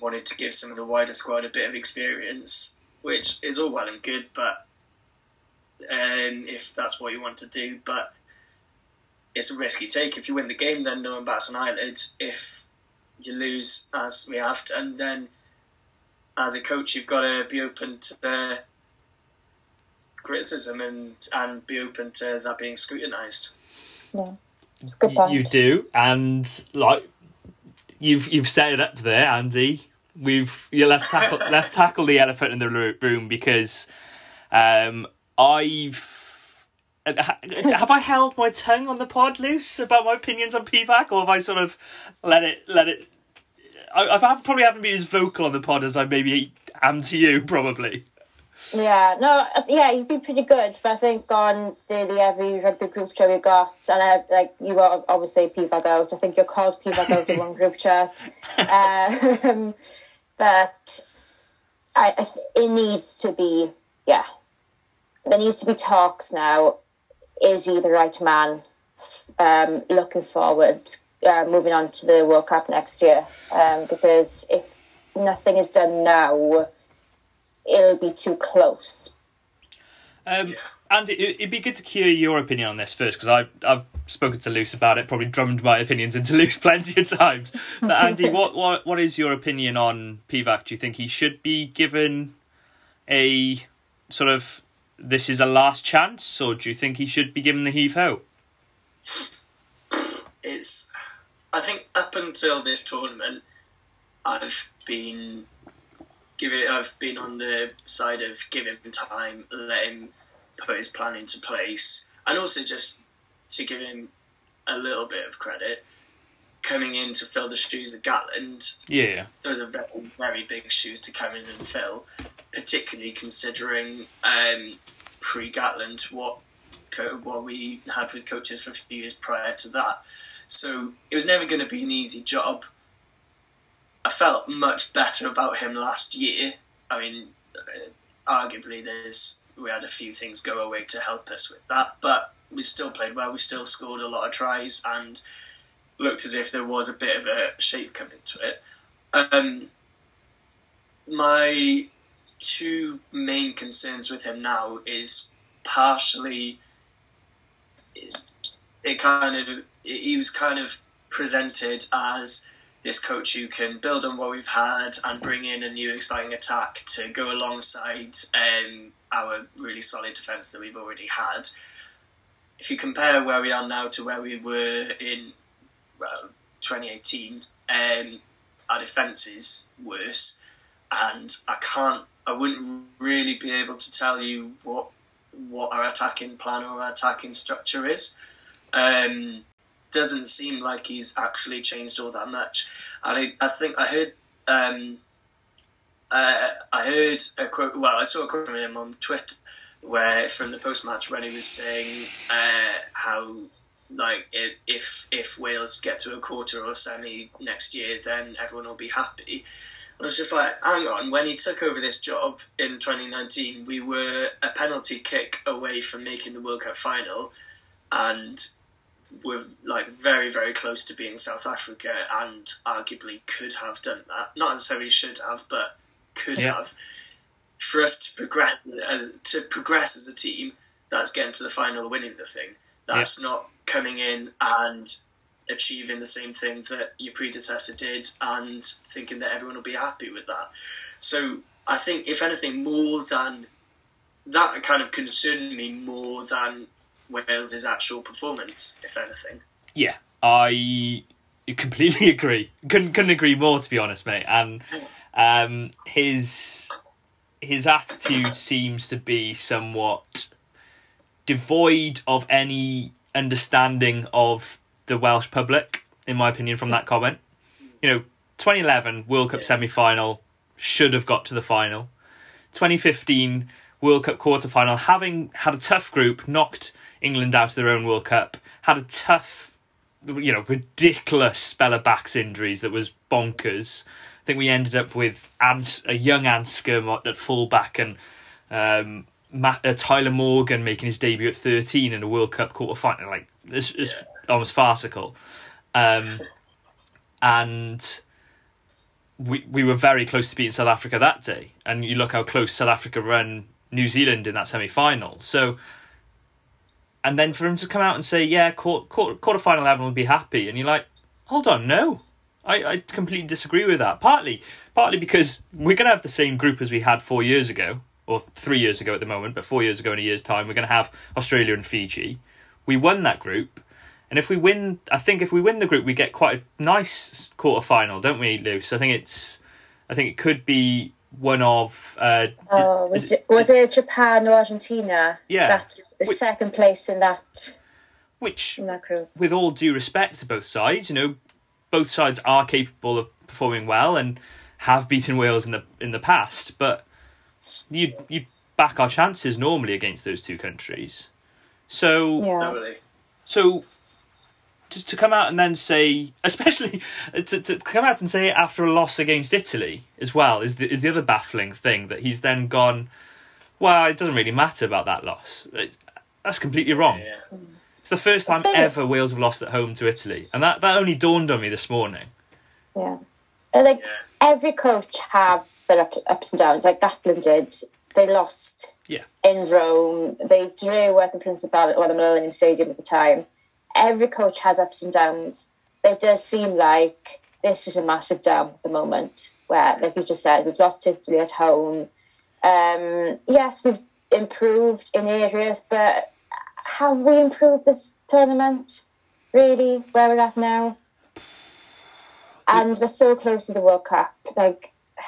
wanted to give some of the wider squad a bit of experience, which is all well and good, but um, if that's what you want to do, but it's a risky take. If you win the game, then no one bats an eyelid. If you lose, as we have done, then as a coach, you've got to be open to the criticism and and be open to that being scrutinised. Yeah. It's good point. you do, and like you've you've set it up there, Andy. We've yeah. Let's tackle let's tackle the elephant in the room because um, I've uh, have I held my tongue on the pod Luce about my opinions on Pivac, or have I sort of let it let it? I, I probably haven't been as vocal on the pod as I maybe am to you, probably. Yeah, no, yeah, you've been pretty good, but I think on the every rugby group chat we got, and I, like you were obviously Pivac out. I think you called Pivac out in one group chat, um, but I, I it needs to be yeah, there needs to be talks now. Is he the right man? Um, looking forward, uh, moving on to the World Cup next year, um, because if nothing is done now it'll be too close. Um, yeah. Andy, it'd be good to hear your opinion on this first because I've spoken to Luce about it, probably drummed my opinions into Luce plenty of times. But Andy, what, what what is your opinion on Pivac? Do you think he should be given a sort of this is a last chance, or do you think he should be given the heave ho? It's, I think, up until this tournament, I've been give it. I've been on the side of give him time, let him put his plan into place, and also just to give him a little bit of credit. Coming in to fill the shoes of Gatland, yeah, those are very, very big shoes to come in and fill, particularly considering um, pre Gatland what what we had with coaches for a few years prior to that. So it was never going to be an easy job. I felt much better about him last year. I mean, arguably, there's we had a few things go away to help us with that, but we still played well. We still scored a lot of tries and looked as if there was a bit of a shape coming to it. Um, my two main concerns with him now is partially it kind of he was kind of presented as this coach who can build on what we've had and bring in a new exciting attack to go alongside um, our really solid defence that we've already had. If you compare where we are now to where we were in well, 2018, um, our defence is worse, and I can't, I wouldn't really be able to tell you what what our attacking plan or our attacking structure is. Um, doesn't seem like he's actually changed all that much. And I, I think I heard um, uh, I heard a quote. Well, I saw a quote from him on Twitter where from the post match when he was saying uh, how like if if Wales get to a quarter or semi next year, then everyone will be happy. I was just like, hang on. When he took over this job in 2019, we were a penalty kick away from making the World Cup final, and were like very very close to being South Africa and arguably could have done that. Not necessarily should have, but could yeah. have. For us to progress as to progress as a team, that's getting to the final, winning the thing. That's yeah. not coming in and achieving the same thing that your predecessor did and thinking that everyone will be happy with that. So I think, if anything, more than that kind of concerned me more than Wales' actual performance, if anything. Yeah, I completely agree. Couldn't couldn't agree more, to be honest, mate. And um, his his attitude seems to be somewhat devoid of any understanding of the Welsh public, in my opinion, from that comment. You know, 2011 World Cup yeah. semi final should have got to the final. 2015 World Cup quarter final, having had a tough group, knocked England out of their own World Cup, had a tough, you know, ridiculous spell of backs injuries that was bonkers. I think we ended up with Ans- a young Anscombe at fullback and um, Matt, uh, Tyler Morgan making his debut at 13 in a World Cup quarter final. Like, this is yeah. almost farcical. Um, and we we were very close to beating South Africa that day. And you look how close South Africa ran New Zealand in that semi final. So and then for him to come out and say, "Yeah, quarter, quarter, final eleven will be happy," and you're like, "Hold on, no." I, I completely disagree with that. Partly, partly because we're going to have the same group as we had four years ago, or three years ago at the moment, but four years ago in a year's time, we're going to have Australia and Fiji. We won that group, and if we win, I think if we win the group, we get quite a nice quarter final, don't we, Luce? I think it's, I think it could be one of uh, Oh, was it, was it Japan or Argentina? Yeah. That's Wh- second place in that which in that group. with all due respect to both sides, you know, both sides are capable of performing well and have beaten Wales in the in the past, but you you back our chances normally against those two countries. So Yeah. So to, to come out and then say, especially to, to come out and say it after a loss against Italy as well is the, is the other baffling thing that he's then gone. Well, it doesn't really matter about that loss. It- That's completely wrong. Yeah. It's the first time think- ever Wales have lost at home to Italy, and that, that only dawned on me this morning. Yeah. And, Like Yeah. every coach have their up, ups and downs. Like Gatland did. They lost Yeah. in Rome. They drew at the Principality or the Millennium Stadium at the time. Every coach has ups and downs. It does seem like this is a massive down at the moment, where, like you just said, we've lost Italy at home. Um, yes, we've improved in areas, but have we improved this tournament? Really, where we're at now? And we're so close to the World Cup. Like,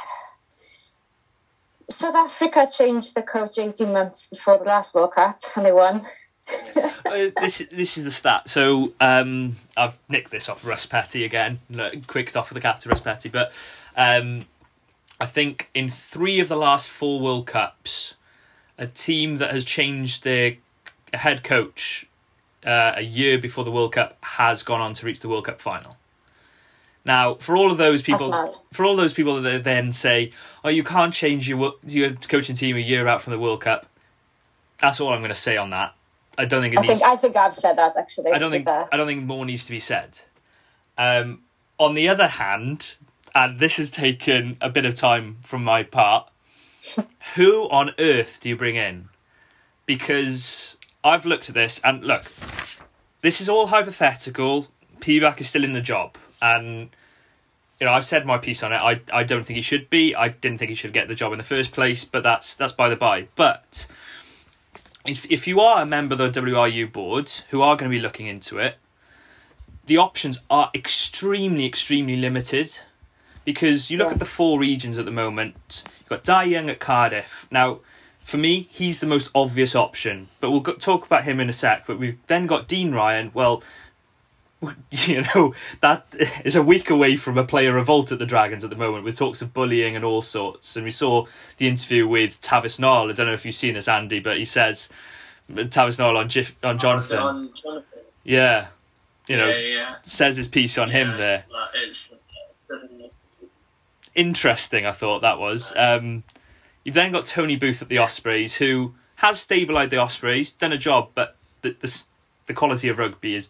South Africa changed the coach 18 months before the last World Cup and they won. Uh, this this is the stat. So um, I've nicked this off Russ Petty again. Look, Quick stuff for the captain Russ Petty, but um, I think in three of the last four World Cups, a team that has changed their head coach uh, a year before the World Cup has gone on to reach the World Cup final. Now, for all of those people, for all those people that then say, "Oh, you can't change your your coaching team a year out from the World Cup," that's all I'm going to say on that. I don't think it I needs. think I think I've said that actually. I don't think fair. I don't think more needs to be said. Um, on the other hand, and this has taken a bit of time from my part, who on earth do you bring in? Because I've looked at this and look, this is all hypothetical. Pivac is still in the job, and you know I've said my piece on it. I I don't think he should be. I didn't think he should get the job in the first place, but that's that's by the by. But if, if you are a member of the WRU board who are going to be looking into it, the options are extremely, extremely limited because you look Yeah. at the four regions at the moment. You've got Dai Young at Cardiff. Now, for me, he's the most obvious option, but we'll go, talk about him in a sec. But we've then got Dean Ryan. Well, you know, that is a week away from a player revolt at the Dragons at the moment with talks of bullying and all sorts. And we saw the interview with Tavis Knoyle. I don't know if you've seen this, Andy, but he says Tavis Knoyle on, on Jonathan. On Jonathan. Yeah. You know, yeah, yeah. says his piece on him Yeah, there. That is. Interesting, I thought that was. Um, you've then got Toby Booth at the Ospreys, who has stabilised the Ospreys, done a job, but the, the the quality of rugby is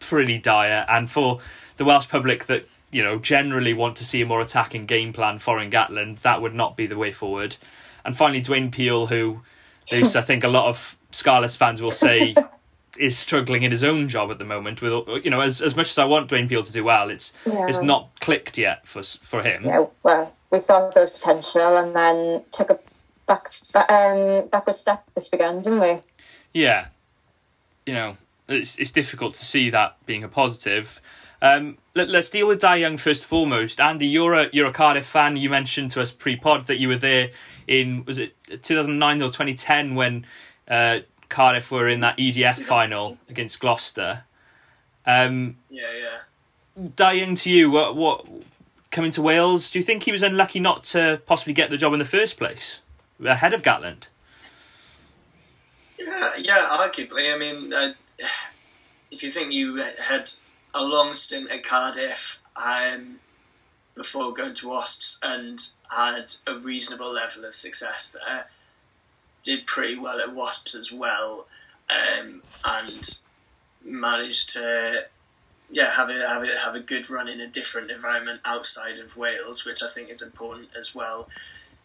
pretty dire. And for the Welsh public that you know generally want to see a more attacking game plan for in Gatland, that would not be the way forward. And finally, Dwayne Peel, who there's, I think a lot of Scarlets fans will say is struggling in his own job at the moment. With you know, as as much as I want Dwayne Peel to do well, it's it's not clicked yet for for him. Yeah, well, we thought there was potential and then took a back um, backward step this weekend, didn't we? Yeah, you know, it's it's difficult to see that being a positive. Um, let, us deal with Dai Young first and foremost. Andy, you're a you're a Cardiff fan. You mentioned to us pre-pod that you were there in was it 2009 or 2010 when uh, Cardiff were in that EDF final against Gloucester. Um, Yeah, yeah. Dai Young, to you, what what coming to Wales? Do you think he was unlucky not to possibly get the job in the first place ahead of Gatland? Yeah, yeah, arguably. I mean, uh, if you think you had a long stint at Cardiff um, before going to Wasps and had a reasonable level of success there, did pretty well at Wasps as well, um, and managed to yeah have a have a have a good run in a different environment outside of Wales, which I think is important as well,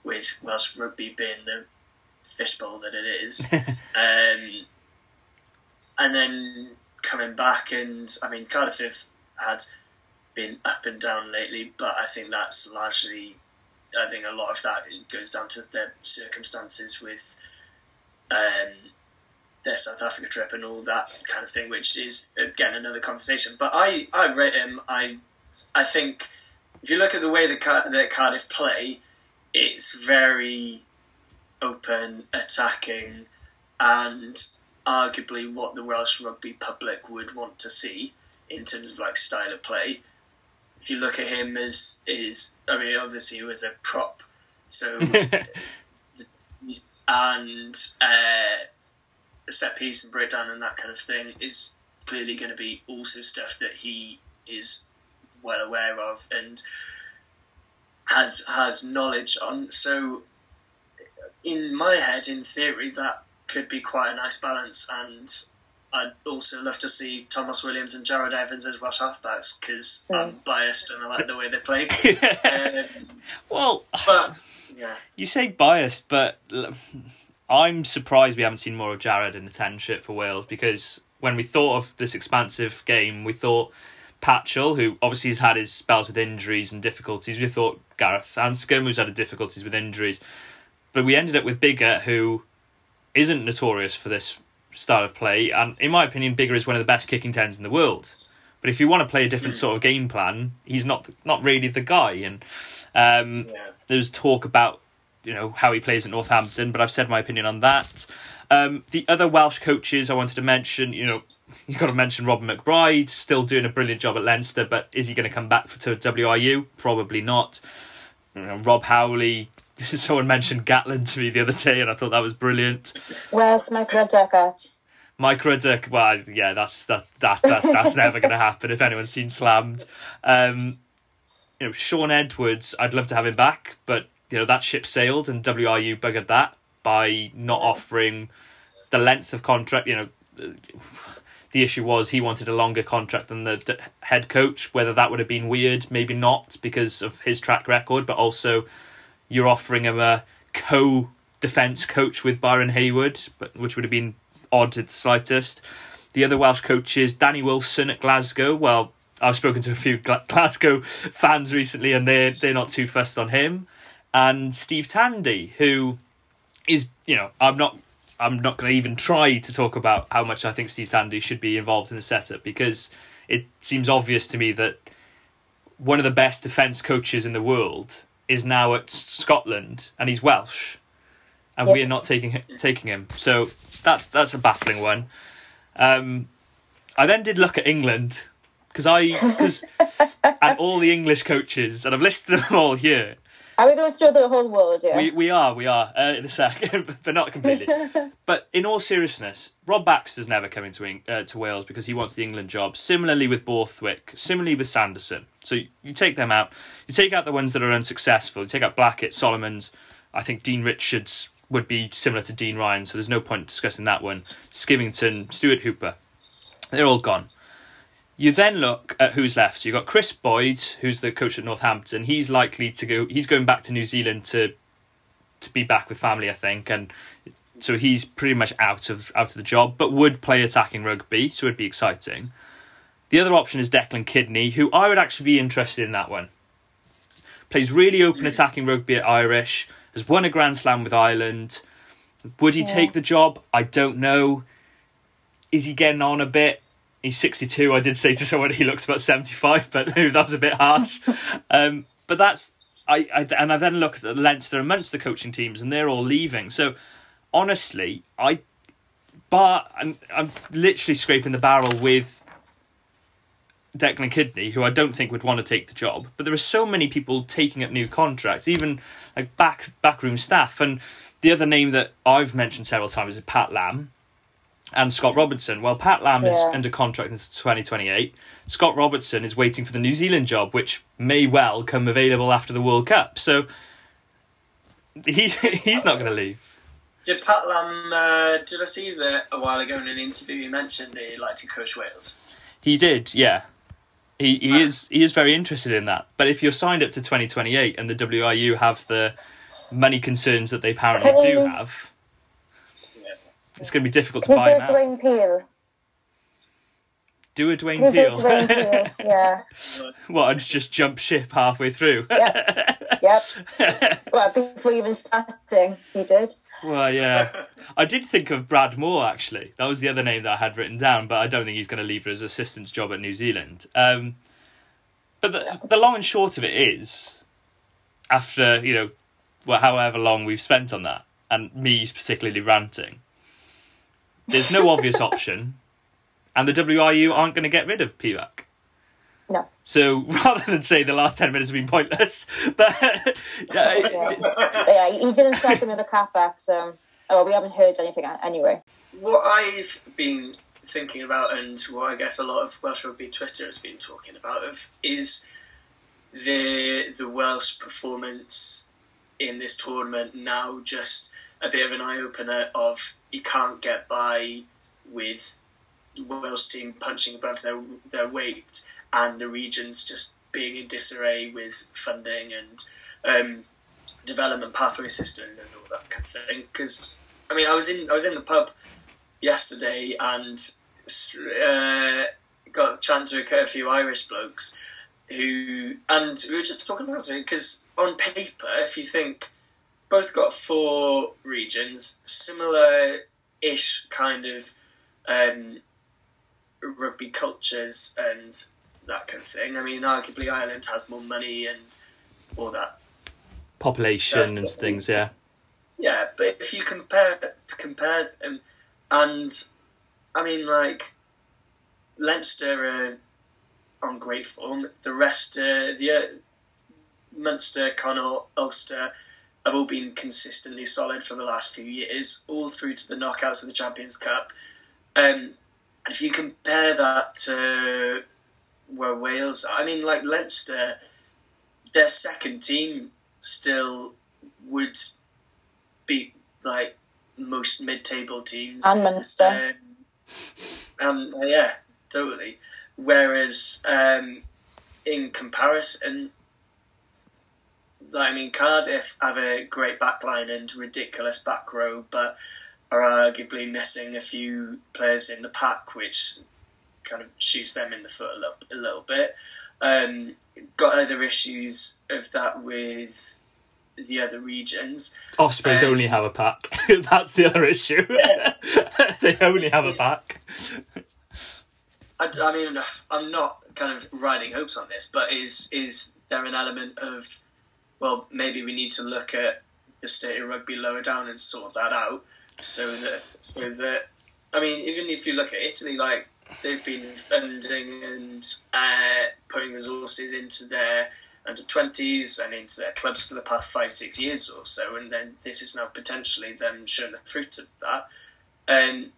with Welsh rugby being the fishbowl that it is. um, and then coming back, and I mean, Cardiff have had been up and down lately, but I think that's largely, I think a lot of that goes down to their circumstances with um, their South Africa trip and all that kind of thing, which is again another conversation. But I, I rate him. I, I think if you look at the way that, Car- that Cardiff play, it's very open, attacking, and arguably what the Welsh rugby public would want to see in terms of like style of play. If you look at him as is, I mean, obviously he was a prop, so and uh, set piece and breakdown and that kind of thing is clearly going to be also stuff that he is well aware of and has has knowledge on. So, in my head, in theory, that could be quite a nice balance. And I'd also love to see Tomos Williams and Jarrod Evans as Welsh halfbacks because mm. I'm biased and I like the way they play. um, well, but yeah, you say biased, but I'm surprised we haven't seen more of Jarrod in the ten shirt for Wales because when we thought of this expansive game, we thought Patchell, who obviously has had his spells with injuries and difficulties. We thought Gareth Anscombe, who's had difficulties with injuries. But we ended up with Biggar, who isn't notorious for this style of play. And in my opinion, Biggar is one of the best kicking tens in the world. But if you want to play a different sort of game plan, he's not not really the guy. And um, yeah. there's talk about you know how he plays at Northampton, but I've said my opinion on that. Um, the other Welsh coaches I wanted to mention, you know, you've got to mention Robin McBryde, still doing a brilliant job at Leinster, but is he going to come back to WRU? Probably not. You know, Rob Howley, someone mentioned Gatland to me the other day, and I thought that was brilliant. Where's Mike Ruddock at? Mike Ruddock, well, yeah, that's that that, that that's never going to happen if anyone's seen Slammed. Um, you know, Shaun Edwards, I'd love to have him back, but you know that ship sailed, and WRU buggered that by not offering the length of contract. You know, the issue was he wanted a longer contract than the head coach. Whether that would have been weird, maybe not because of his track record, but also you're offering him a co defence coach with Byron Hayward, but which would have been odd at the slightest. The other Welsh coaches, Danny Wilson at Glasgow. Well, I've spoken to a few Glasgow fans recently, and they're they're not too fussed on him. And Steve Tandy, who is you know I'm not I'm not going to even try to talk about how much I think Steve Tandy should be involved in the setup because it seems obvious to me that one of the best defence coaches in the world is now at Scotland and he's Welsh, and yep. we are not taking taking him. So that's that's a baffling one. Um, I then did look at England because I because and all the English coaches and I've listed them all here. Are we going to through the whole world? Yeah. We we are we are uh, in a sec, but not completely. but in all seriousness, Rob Baxter's never coming to uh, to Wales because he wants the England job. Similarly with Borthwick, similarly with Sanderson. So you, you take them out. You take out the ones that are unsuccessful. You take out Blackett, Solomons. I think Dean Richards would be similar to Dean Ryan, so there's no point discussing that one. Skivington, Stuart Hooper, they're all gone. You then look at who's left. So you've got Chris Boyd, who's the coach at Northampton. He's likely to go. He's going back to New Zealand to to be back with family, I think, and so he's pretty much out of out of the job, but would play attacking rugby, so it'd be exciting. The other option is Declan Kidney, who I would actually be interested in that one. Plays really open mm. attacking rugby at Irish, has won a Grand Slam with Ireland. Would he yeah. take the job? I don't know. Is he getting on a bit? He's 62. I did say to someone he looks about 75, but that was a bit harsh. Um, but that's I, I and I then look at the Leinster amongst the coaching teams, and they're all leaving. So honestly, I but I'm I'm literally scraping the barrel with Declan Kidney, who I don't think would want to take the job. But there are so many people taking up new contracts, even like back backroom staff. And the other name that I've mentioned several times is Pat Lam, and Scott Robertson. Well, Pat Lam yeah. is under contract until 2028. Scott Robertson is waiting for the New Zealand job, which may well come available after the World Cup. So he, he's not going to leave. Did Pat Lam, uh, did I see that a while ago in an interview he mentioned that he'd like to coach Wales? He did, yeah. He, he is he is very interested in that. But if you're signed up to 2028 and the WIU have the money concerns that they apparently do have it's going to be difficult to buy do now. Dwayne Peel. Do a Dwayne Peel. Dwayne Peel. Yeah. what? And just jump ship halfway through. yep. Yep. well, before even starting, he did. Well, yeah. I did think of Brad Mooar actually. That was the other name that I had written down, but I don't think he's going to leave for his assistant's job at New Zealand. Um, but the, the long and short of it is, after you know well, however long we've spent on that, and me particularly ranting. There's no obvious option, and the WRU aren't going to get rid of Pivac. No. So rather than say the last ten minutes have been pointless, but uh, yeah, he didn't sack him in the cutback, so oh, we haven't heard anything anyway. What I've been thinking about, and what I guess a lot of Welsh rugby Twitter has been talking about, of is the the Welsh performance in this tournament now just a bit of an eye opener of you can't get by with Welsh team punching above their their weight and the regions just being in disarray with funding and um, development pathway system and all that kind of thing. Because I mean, I was in I was in the pub yesterday and uh, got a chance to occur a few Irish blokes who, and we were just talking about it because on paper, if you think both got four regions, similar-ish kind of um, rugby cultures and that kind of thing. I mean, arguably Ireland has more money and all that population stuff, and things. Yeah. Yeah, but if you compare compare them, and I mean, like Leinster are on great form. The rest, uh, the uh, Munster, Connacht, Ulster have all been consistently solid for the last few years, all through to the knockouts of the Champions Cup. Um, and if you compare that to where Wales are, I mean, like Leinster, their second team still would beat like most mid-table teams and Munster. Um, um, yeah, totally. Whereas um, in comparison, I mean, Cardiff have a great backline and ridiculous back row, but are arguably missing a few players in the pack, which kind of shoots them in the foot a little, a little bit. Um, got other issues of that with the other regions. Ospreys um, only have a pack. That's the other issue. they only have a pack. I, I, mean, I'm not kind of riding hopes on this, but is is there an element of well, maybe we need to look at the state of rugby lower down and sort that out, so that so that I mean, even if you look at Italy, like they've been funding and uh, putting resources into their under 20s and into their clubs for the past five, six years or so, and then this is now potentially them showing the fruit of that. And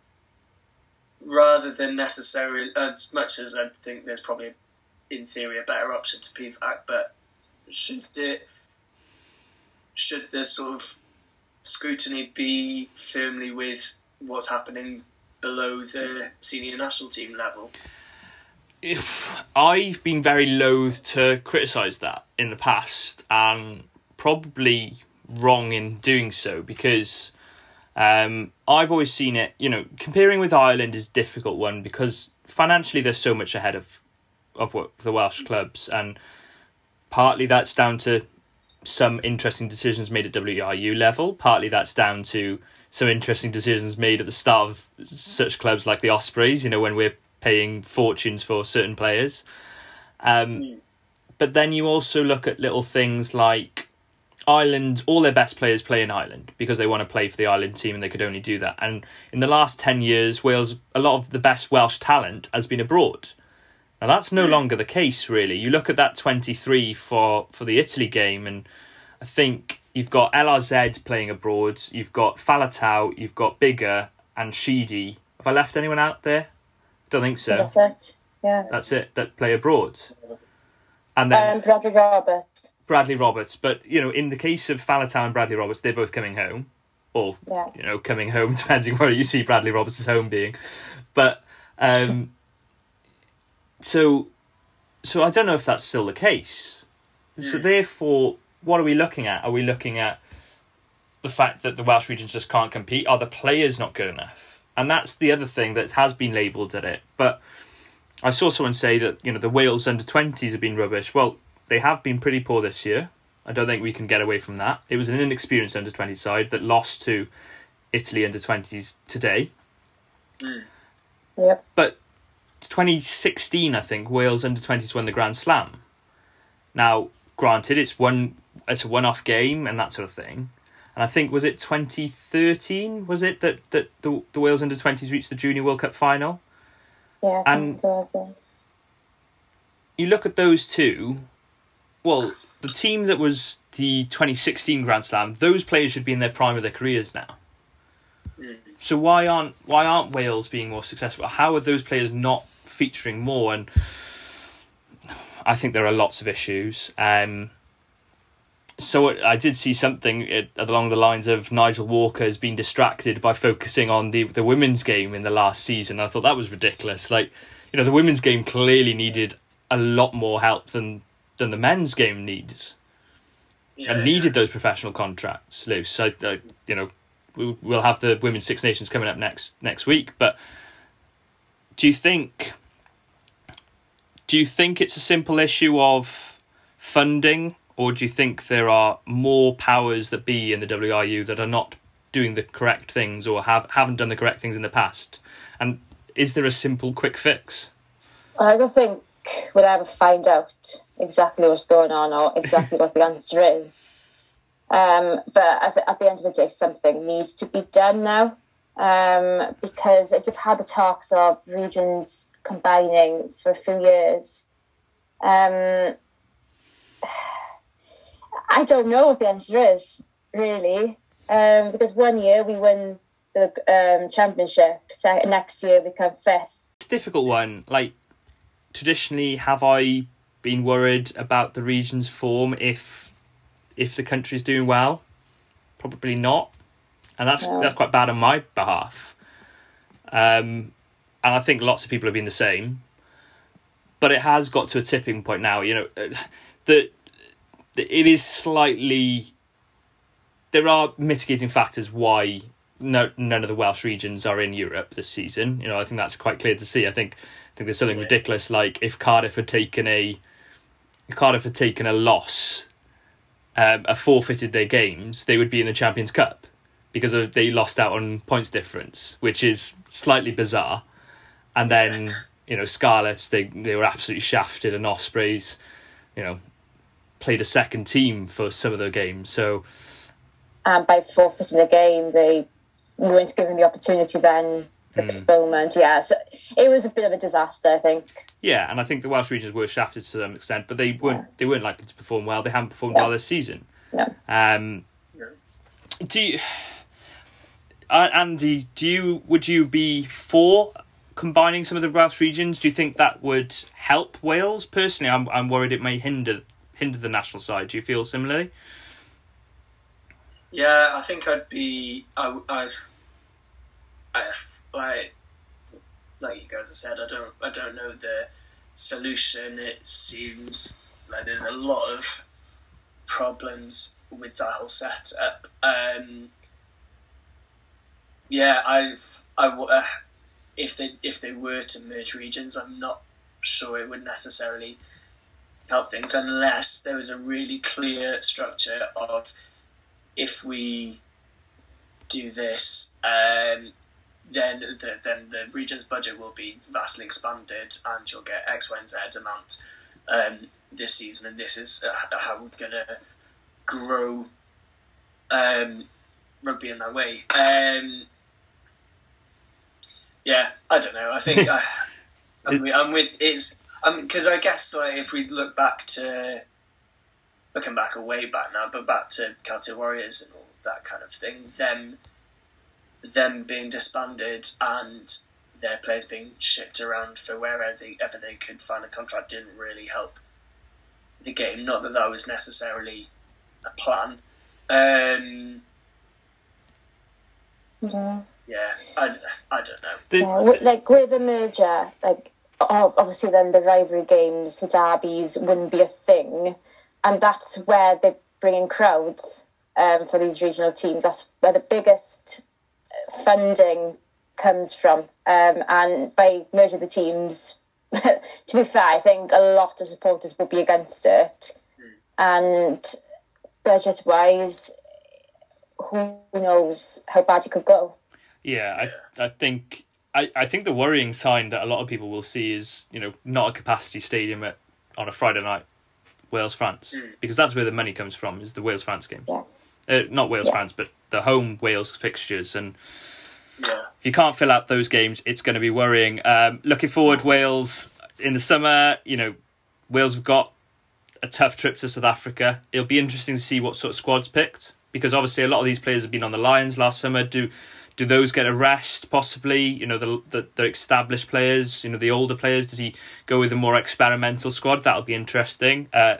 rather than necessarily, as much as I think there's probably, in theory, a better option to Pivac, but should it, should the sort of scrutiny be firmly with what's happening below the senior national team level? I've been very loath to criticise that in the past, and probably wrong in doing so because um, I've always seen it. You know, comparing with Ireland is a difficult one because financially they're so much ahead of of what the Welsh clubs, and partly that's down to some interesting decisions made at WRU level. Partly that's down to some interesting decisions made at the start of such clubs like the Ospreys. You know, when we're paying fortunes for certain players. Um, but then you also look at little things like Ireland, all their best players play in Ireland because they want to play for the Ireland team and they could only do that. And in the last 10 years, Wales, a lot of the best Welsh talent has been abroad. Now, that's no longer the case, really. You look at that 23 for, for the Italy game, and I think you've got LRZ playing abroad, you've got Faletau, you've got Biggar and Sheedy. Have I left anyone out there? Don't think so. That's it. Yeah. That's it. That play abroad. And then um, Bradley Roberts. Bradley Roberts, but you know, in the case of Faletau and Bradley Roberts, they're both coming home, or yeah. you know, coming home depending where you see Bradley Roberts' home being. But um, so, so I don't know if that's still the case. So hmm. therefore, what are we looking at? Are we looking at the fact that the Welsh regions just can't compete? Are the players not good enough? and that's the other thing that has been labelled at it. But I saw someone say that you know the Wales under twenties have been rubbish. Well, they have been pretty poor this year. I don't think we can get away from that. It was an inexperienced under twenty side that lost to Italy under twenties today. Mm. Yep. But 2016, I think Wales under twenties won the Grand Slam. Now, granted, it's one it's a one-off game and that sort of thing. And I think was it 2013 was it that that the the Wales under 20s reached the Junior World Cup final. Yeah, I And- think it. You look at those two. Well, the team that was the 2016 Grand Slam, those players should be in their prime of their careers now. Mm. So why aren't why aren't Wales being more successful? How are those players not featuring more? And I think there are lots of issues. Um, so I did see something along the lines of Nigel Walker has been distracted by focusing on the the women's game in the last season. I thought that was ridiculous. Like, you know, the women's game clearly needed a lot more help than than the men's game needs Yeah, and needed those professional contracts Luce. So, uh, you know, we- we'll have the Women's Six Nations coming up next next week. But do you think? Do you think it's a simple issue of funding, or do you think there are more powers that be in the WRU that are not doing the correct things or have haven't done the correct things in the past? And is there a simple quick fix? I don't think we'll ever find out exactly what's going on or exactly what the answer is. Um, but at the, at the end of the day, something needs to be done now um, because like, you've had the talks of regions combining for a few years. Um, I don't know what the answer is really um, because one year we win the um, championship, se- next year we come fifth. It's a difficult one. Like traditionally, have I been worried about the region's form if if the country's doing well? Probably not, and that's No. that's quite bad on my behalf. Um, and I think lots of people have been the same. But it has got to a tipping point now. You know, uh, that that it is slightly. There are mitigating factors why no none of the Welsh regions are in Europe this season. You know, I think that's quite clear to see. I think I think there's something Yeah. ridiculous like if Cardiff had taken a if Cardiff had taken a loss, um, a forfeited their games, they would be in the Champions Cup because of they lost out on points difference, which is slightly bizarre. And then you know Scarlets, they they were absolutely shafted, and Ospreys, you know, played a second team for some of their games. So and by forfeiting the game, they weren't given the opportunity then for postponement. Yeah, so it was a bit of a disaster, I think. Yeah, and I think the Welsh regions were shafted to some extent, but they weren't they weren't likely to perform well. They haven't performed No. well this season. No. Um, do you, uh, Andy? Do you would you be for combining some of the Welsh regions? Do you think that would help Wales? Personally, I'm I'm worried it may hinder hinder the national side. Do you feel similarly? Yeah, I think I'd be. I, I'd. I, like, like you guys have said, I don't. I don't know the solution. It seems like there's a lot of problems with that whole setup. Um, yeah, I. I. Uh, if they if they were to merge regions, I'm not sure it would necessarily help things unless there was a really clear structure of if we do this, um, then the, then the region's budget will be vastly expanded, and you'll get X, Y, and Z amount um, this season, and this is uh, how we're gonna grow um, rugby in that way. Um, yeah, I don't know. I think I, I'm, with- I'm with it's because I guess like if we look back to looking back a way back now, but back to Celtic Warriors and all that kind of thing, them them being disbanded and their players being shipped around for wherever they, ever they could find a contract didn't really help the game. Not that that was necessarily a plan. Um, Yeah. yeah, I, I don't know. The, Yeah, like with a merger, like obviously then the rivalry games, the derbies wouldn't be a thing, and that's where they bring in crowds um, for these regional teams. That's where the biggest funding comes from, um, and by merging the teams, to be fair, I think a lot of supporters will be against it, and budget-wise, who knows how bad it could go. Yeah, I I think I, I think the worrying sign that a lot of people will see is you know not a capacity stadium at on a Friday night Wales France Mm. because that's where the money comes from. Is the Wales France game? Yeah. Uh, not Wales Yeah. France, but the home Wales fixtures. And Yeah. if you can't fill out those games, it's going to be worrying. Um, looking forward, Wales in the summer. You know, Wales have got a tough trip to South Africa. It'll be interesting to see what sort of squad's picked because obviously a lot of these players have been on the Lions last summer. Do do those get a rest? Possibly, you know, the the, the established players, you know, the older players. Does he go with a more experimental squad? That'll be interesting. Uh,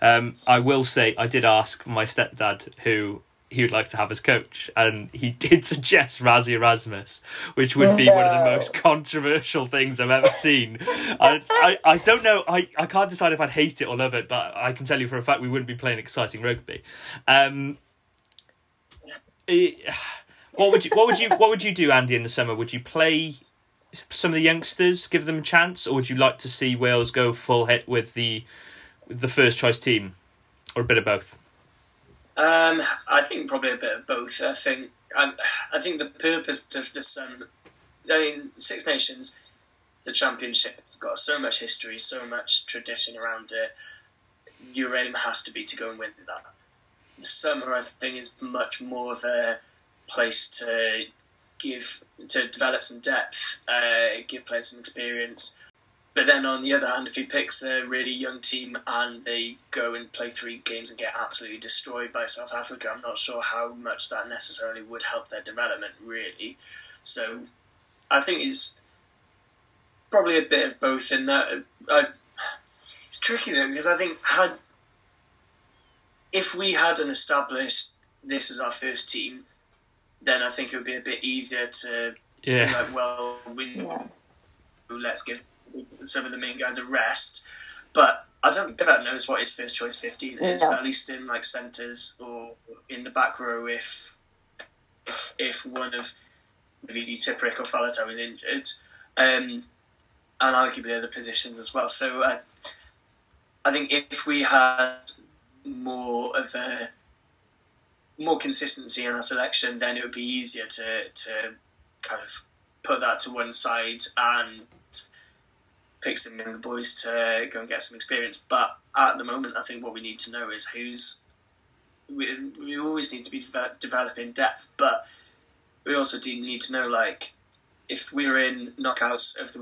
um, I will say, I did ask my stepdad who he would like to have as coach, and he did suggest Rassie Erasmus, which would be one of the most controversial things I've ever seen. I, I, I don't know. I, I can't decide if I'd hate it or love it, but I can tell you for a fact we wouldn't be playing exciting rugby. Um, what would you what would you what would you do, Andy, in the summer? Would you play some of the youngsters, give them a chance, or would you like to see Wales go full hit with the the first choice team, or a bit of both? Um, I think probably a bit of both. I think um, I think the purpose of the Sun, I mean, Six Nations, the championship, has got so much history, so much tradition around it. Your aim has to be to go and win that. Summer, I think, is much more of a place to give to develop some depth, uh, give players some experience. But then on the other hand, if he picks a really young team and they go and play three games and get absolutely destroyed by South Africa, I'm not sure how much that necessarily would help their development, really. So I think it's probably a bit of both in that. I, it's tricky though, because I think had if we hadn't established this as our first team, then I think it would be a bit easier to be Yeah, like, well, we Yeah. let's give some of the main guys a rest. But I don't think that knows what his first choice 15 is, No. at least in like centres or in the back row if if if one of Vidi Tipuric or Faletau is injured. Um, and arguably other positions as well. So uh, I think if we had more of a more consistency in our selection, then it would be easier to to kind of put that to one side and pick some younger boys to go and get some experience. But at the moment, I think what we need to know is who's. We, we always need to be develop, developing depth, but we also do need to know like if we were in knockouts of the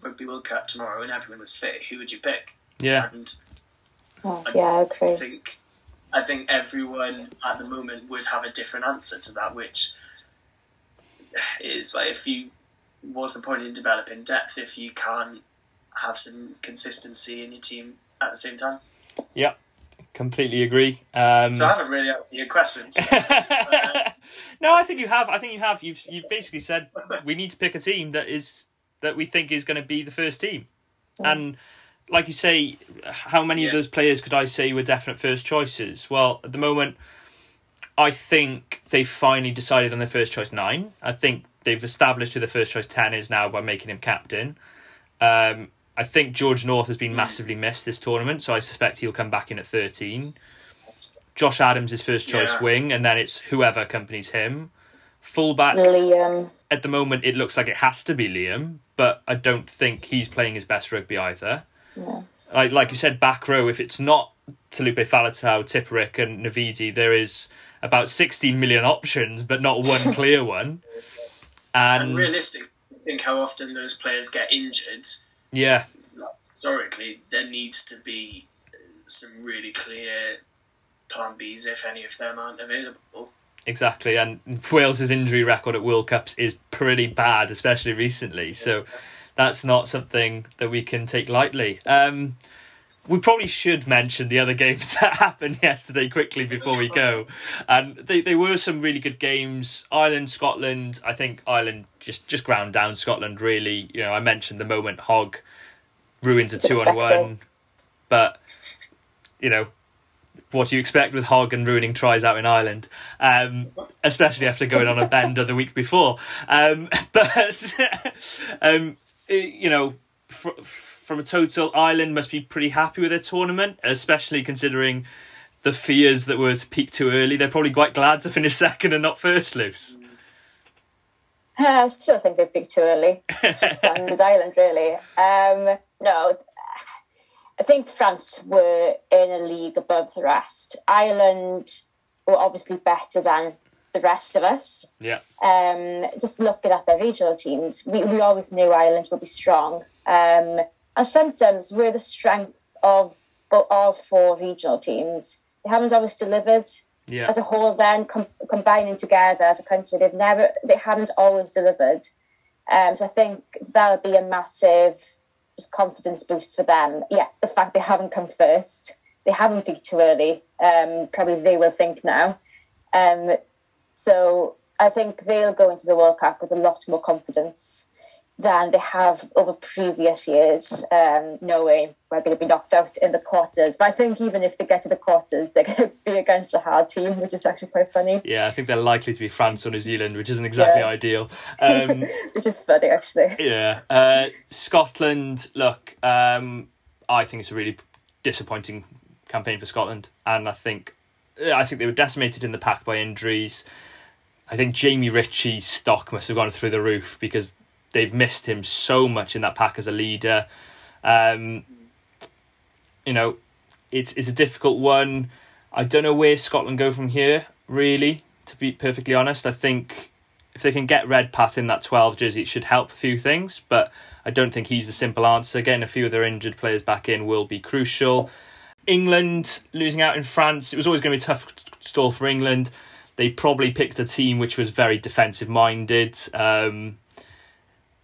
Rugby World Cup tomorrow and everyone was fit, who would you pick? yeah, And Oh, yeah, I I think I think everyone at the moment would have a different answer to that, which is like if you what's the point in developing depth if you can't have some consistency in your team at the same time? yeah, completely agree. Um, So I haven't really answered your questions. no, I think you have. I think you have. You've you've basically said we need to pick a team that is that we think is going to be the first team, and like you say, how many of those players could I say were definite first choices? Well, at the moment, I think they've finally decided on their first choice nine. I think they've established who the first choice ten is now by making him captain. Um, I think George North has been massively missed this tournament, so I suspect he'll come back in at thirteen. Josh Adams is first choice Yeah. wing, and then it's whoever accompanies him. Fullback Liam, at the moment, it looks like it has to be Liam, but I don't think he's playing his best rugby either. No. Like like you said, back row. If it's not Taulupe Faletau, Tipuric, and Navidi, there is about sixteen million options, but not one clear one. and And realistically, think how often those players get injured. yeah, Historically, there needs to be some really clear plan Bs if any of them aren't available. Exactly, and Wales's injury record at World Cups is pretty bad, especially recently. So that's not something that we can take lightly. Um, we probably should mention the other games that happened yesterday quickly before we go, and they they were some really good games. Ireland, Scotland. I think Ireland just just ground down Scotland. Really, you know, I mentioned the moment Hogg ruins a two on one, but you know what do you expect with Hogg and ruining tries out in Ireland, um, especially after going on a bender the week before. Um, but um, you know, fr- from a total, Ireland must be pretty happy with their tournament, especially considering the fears that were to peak too early. They're probably quite glad to finish second and not first, loose. I still think they picked too early. Standard Ireland, really. Um, no, I think France were in a league above the rest. Ireland were obviously better than the rest of us. Yeah. Um, just looking at their regional teams, we, we always knew Ireland would be strong. Um, and sometimes we're the strength of all four regional teams. They haven't always delivered Yeah. as a whole. Then com- combining together as a country, they've never, they haven't always delivered. Um, so I think that'll be a massive just confidence boost for them. Yeah, the fact they haven't come first, they haven't peaked too early. Um, probably they will think now. Um, so I think they'll go into the World Cup with a lot more confidence than they have over previous years, um, knowing we're going to be knocked out in the quarters. But I think even if they get to the quarters, they're going to be against a hard team, which is actually quite funny, Yeah, I think they're likely to be France or New Zealand, which isn't exactly Yeah. ideal. Um, which is funny actually. yeah. Uh, Scotland, look, um, I think it's a really disappointing campaign for Scotland. And I think I think they were decimated in the pack by injuries. I think Jamie Ritchie's stock must have gone through the roof because they've missed him so much in that pack as a leader. Um, you know, it's it's a difficult one. I don't know where Scotland go from here, really, to be perfectly honest. I think if they can get Redpath in that 12 jersey, it should help a few things, but I don't think he's the simple answer. Getting a few of their injured players back in will be crucial. England losing out in France, it was always going to be a tough stall for England. They probably picked a team which was very defensive minded. Um,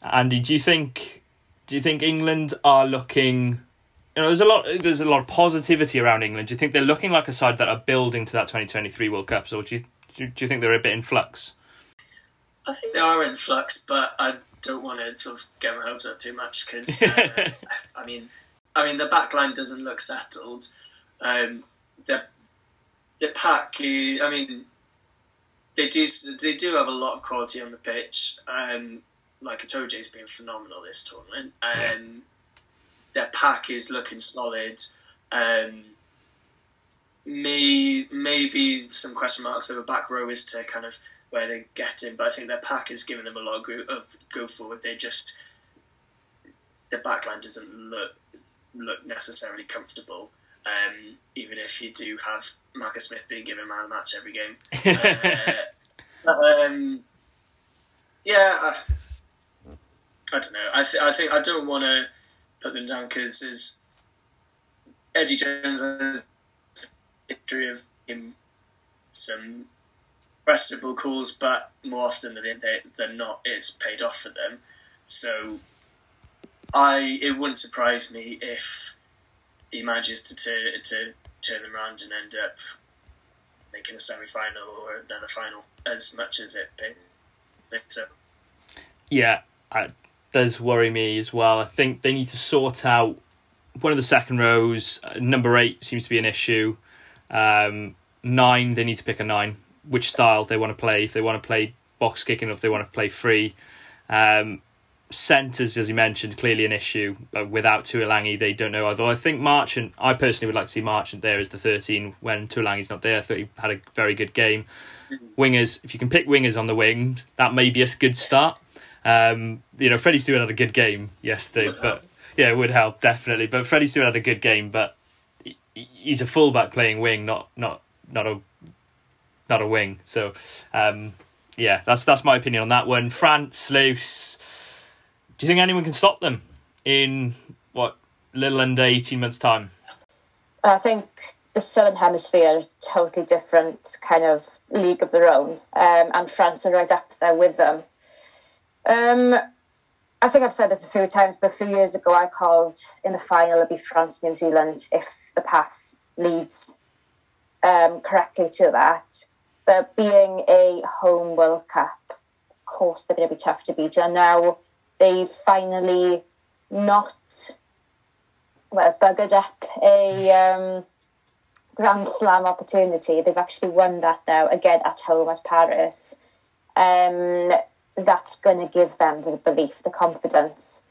Andy, do you think do you think England are looking you know, there's a lot there's a lot of positivity around England. Do you think they're looking like a side that are building to that 2023 World Cup, or do you do, do you think they're a bit in flux? I think they are in flux, but I don't want to sort of get my hopes up too much because uh, I mean, I mean the back line doesn't look settled. Um, the the pack, I mean, they do they do have a lot of quality on the pitch. Um, like Itoje's been phenomenal this tournament. Um, Their pack is looking solid. Um, may, maybe some question marks over back row as to kind of where they get in, but I think their pack is giving them a lot of go, of go forward. They just the backline doesn't look look necessarily comfortable. Um, even if you do have Marcus Smith being given man of the match every game. Uh, um, yeah, I, I don't know. I, th- I think I don't want to put them down because Eddie Jones has history of him some questionable calls, but more often than they, than not, it's paid off for them. So I it wouldn't surprise me if he manages to turn to turn them around and end up making a semi final or another final as much as it paid. So Yeah, it does worry me as well. I think they need to sort out one of the second rows. Uh, Number eight seems to be an issue. Um, nine, they need to pick a nine. Which style they want to play? If they want to play box kicking, or if they want to play free. Um, centres, as you mentioned, clearly an issue. But without Tuilagi, they don't know. Although I think Marchant, I personally would like to see Marchant there as the 13 when Tuilagi's not there. I thought he had a very good game. Wingers, if you can pick wingers on the wing, that may be a good start. Um, you know, Freddie Steward had a good game yesterday, Would but help. yeah, it would help definitely. But Freddie Steward had a good game, but he's a fullback playing wing, not not not a not a wing. So um, yeah, that's that's my opinion on that one. France loose. Do you think anyone can stop them in what little under eighteen months' time? I think the Southern Hemisphere, totally different kind of league of their own, um, and France are right up there with them. Um, I think I've said this a few times, but a few years ago I called in the final it'd be France New Zealand if the path leads um, correctly to that. But being a home World Cup, of course they're going to be tough to beat, and now they finally not well buggered up a um, Grand Slam opportunity. They've actually won that now again at home at Paris. Um, that's going to give them the belief, the confidence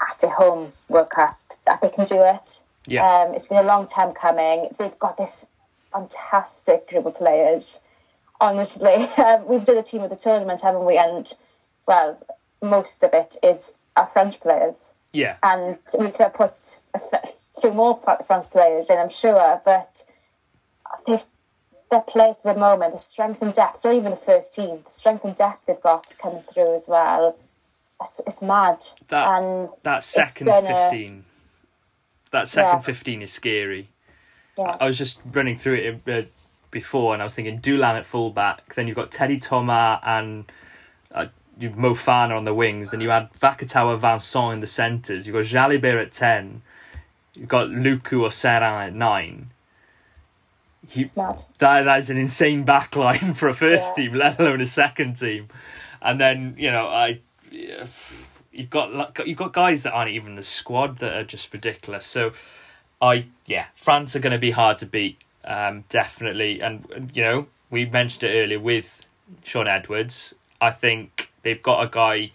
at a home World Cup that they can do it. Yeah. Um, it's been a long time coming. They've got this fantastic group of players. Honestly, um, we've done a team of the tournament, haven't we? And well, most of it is our French players Yeah, and we could have put a few more France players in, I'm sure, but they've their players at the moment, the strength and depth, it's not even the first team, the strength and depth they've got coming through as well. It's, it's mad. That and that second gonna, fifteen, that second Yeah. fifteen is scary. Yeah. I was just running through it uh, before, and I was thinking Dulin at fullback. Then you've got Teddy Thomas and you Moefana on the wings. Then you had Vakatawa Vincent in the centres. You've got Jalibert at ten. You've got Lucu or Serin at nine. You, mad. that that is an insane backline for a first Yeah. team, let alone a second team. And then you know, I you've got you've got guys that aren't even the squad that are just ridiculous. So, I yeah, France are going to be hard to beat, um, definitely. And you know, we mentioned it earlier with Shaun Edwards. I think they've got a guy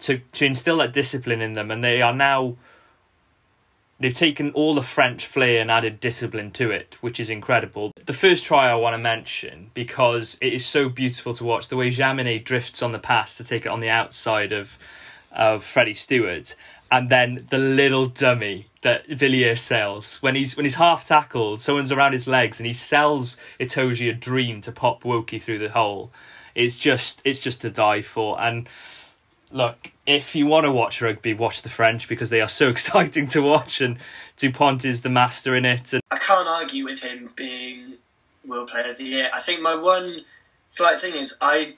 to to instill that discipline in them, and they are now they've taken all the French flair and added discipline to it, which is incredible. The first try I want to mention because it is so beautiful to watch the way Jaminet drifts on the pass to take it on the outside of of Freddie Steward, and then the little dummy that Villière sells when he's when he's half tackled, someone's around his legs, and he sells Itoje a dream to pop Woki through the hole. It's just it's just to die for and look, if you want to watch rugby, watch the French because they are so exciting to watch, and Dupont is the master in it. And I can't argue with him being World Player of the Year. I think my one slight thing is I,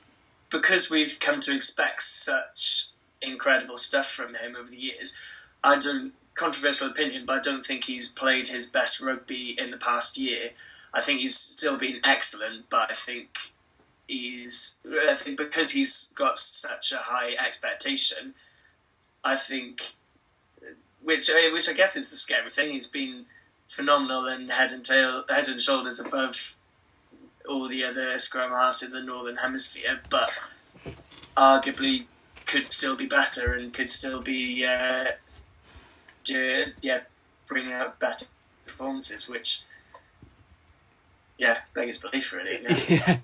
because we've come to expect such incredible stuff from him over the years. I don't controversial opinion, but I don't think he's played his best rugby in the past year. I think he's still been excellent, but I think he's I think because he's got such a high expectation, I think which which I guess is the scary thing. He's been phenomenal and head and tail, head and shoulders above all the other scrum halves in the northern hemisphere, but arguably could still be better and could still be uh, do, yeah bring out better performances, which yeah beggars belief really. yes. yeah,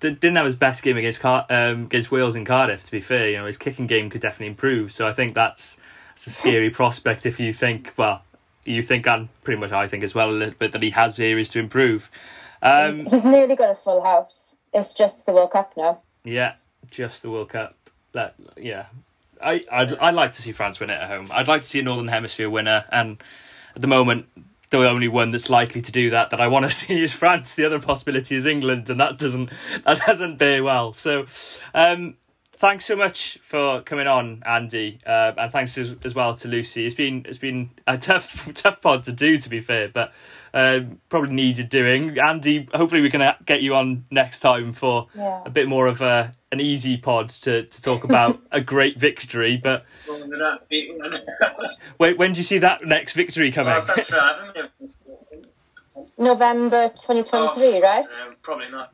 didn't have his best game against Car- um, against Wales in Cardiff. To be fair, you know his kicking game could definitely improve. So I think that's that's a scary prospect if you think well. You think, and pretty much I think as well, a little bit that he has areas to improve. Um, he's, he's nearly got a full house. It's just the World Cup now. Yeah, just the World Cup. That yeah, I I'd, I'd like to see France win it at home. I'd like to see a Northern Hemisphere winner, and at the moment, the only one that's likely to do that that I want to see is France. The other possibility is England, and that doesn't that doesn't bear well. So, um, thanks so much for coming on, Andy, uh, and thanks as, as well to Lucy. It's been it's been a tough tough pod to do, to be fair, but um, probably needed doing. Andy, hopefully we can uh, get you on next time for Yeah. a bit more of a an easy pod to, to talk about a great victory. But Well, they're not beating them. wait, when do you see that next victory coming? well, thanks for having me. November 2023, Oh, right? uh, probably not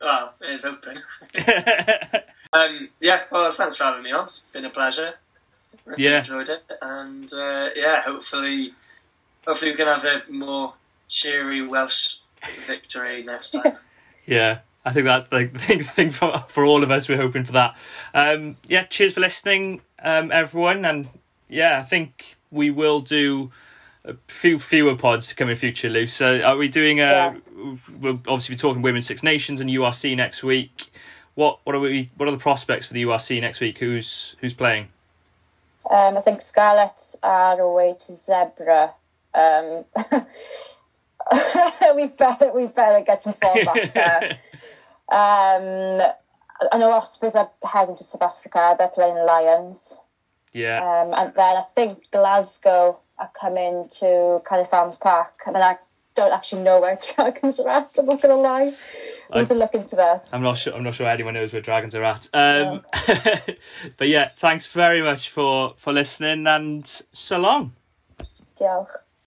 Well, it is open. Um, yeah, well, thanks for having me on. It's been a pleasure. Really Yeah. enjoyed it, and uh, yeah, hopefully, hopefully we can have a more cheery Welsh victory next time. yeah, I think that like thing thing for for all of us. We're hoping for that. Um, yeah, cheers for listening, um, everyone, and yeah, I think we will do. A few fewer pods to come in future, Lou. So, are we doing a? Yes. We'll obviously be talking Women's Six Nations and URC next week. What what are we? What are the prospects for the URC next week? Who's who's playing? Um, I think Scarlets are away to Zebre. Um, we better we better get some form back there. Um, I know Ospreys are heading to South Africa. They're playing Lions, Yeah, um, and then I think Glasgow are coming to Cardiff Arms Park. And then I don't actually know where Dragons are at. I'm not going to lie. We need to look into that. I'm not sure. I'm not sure anyone knows where dragons are at. Um, but yeah, thanks very much for for listening and so long. Diolch.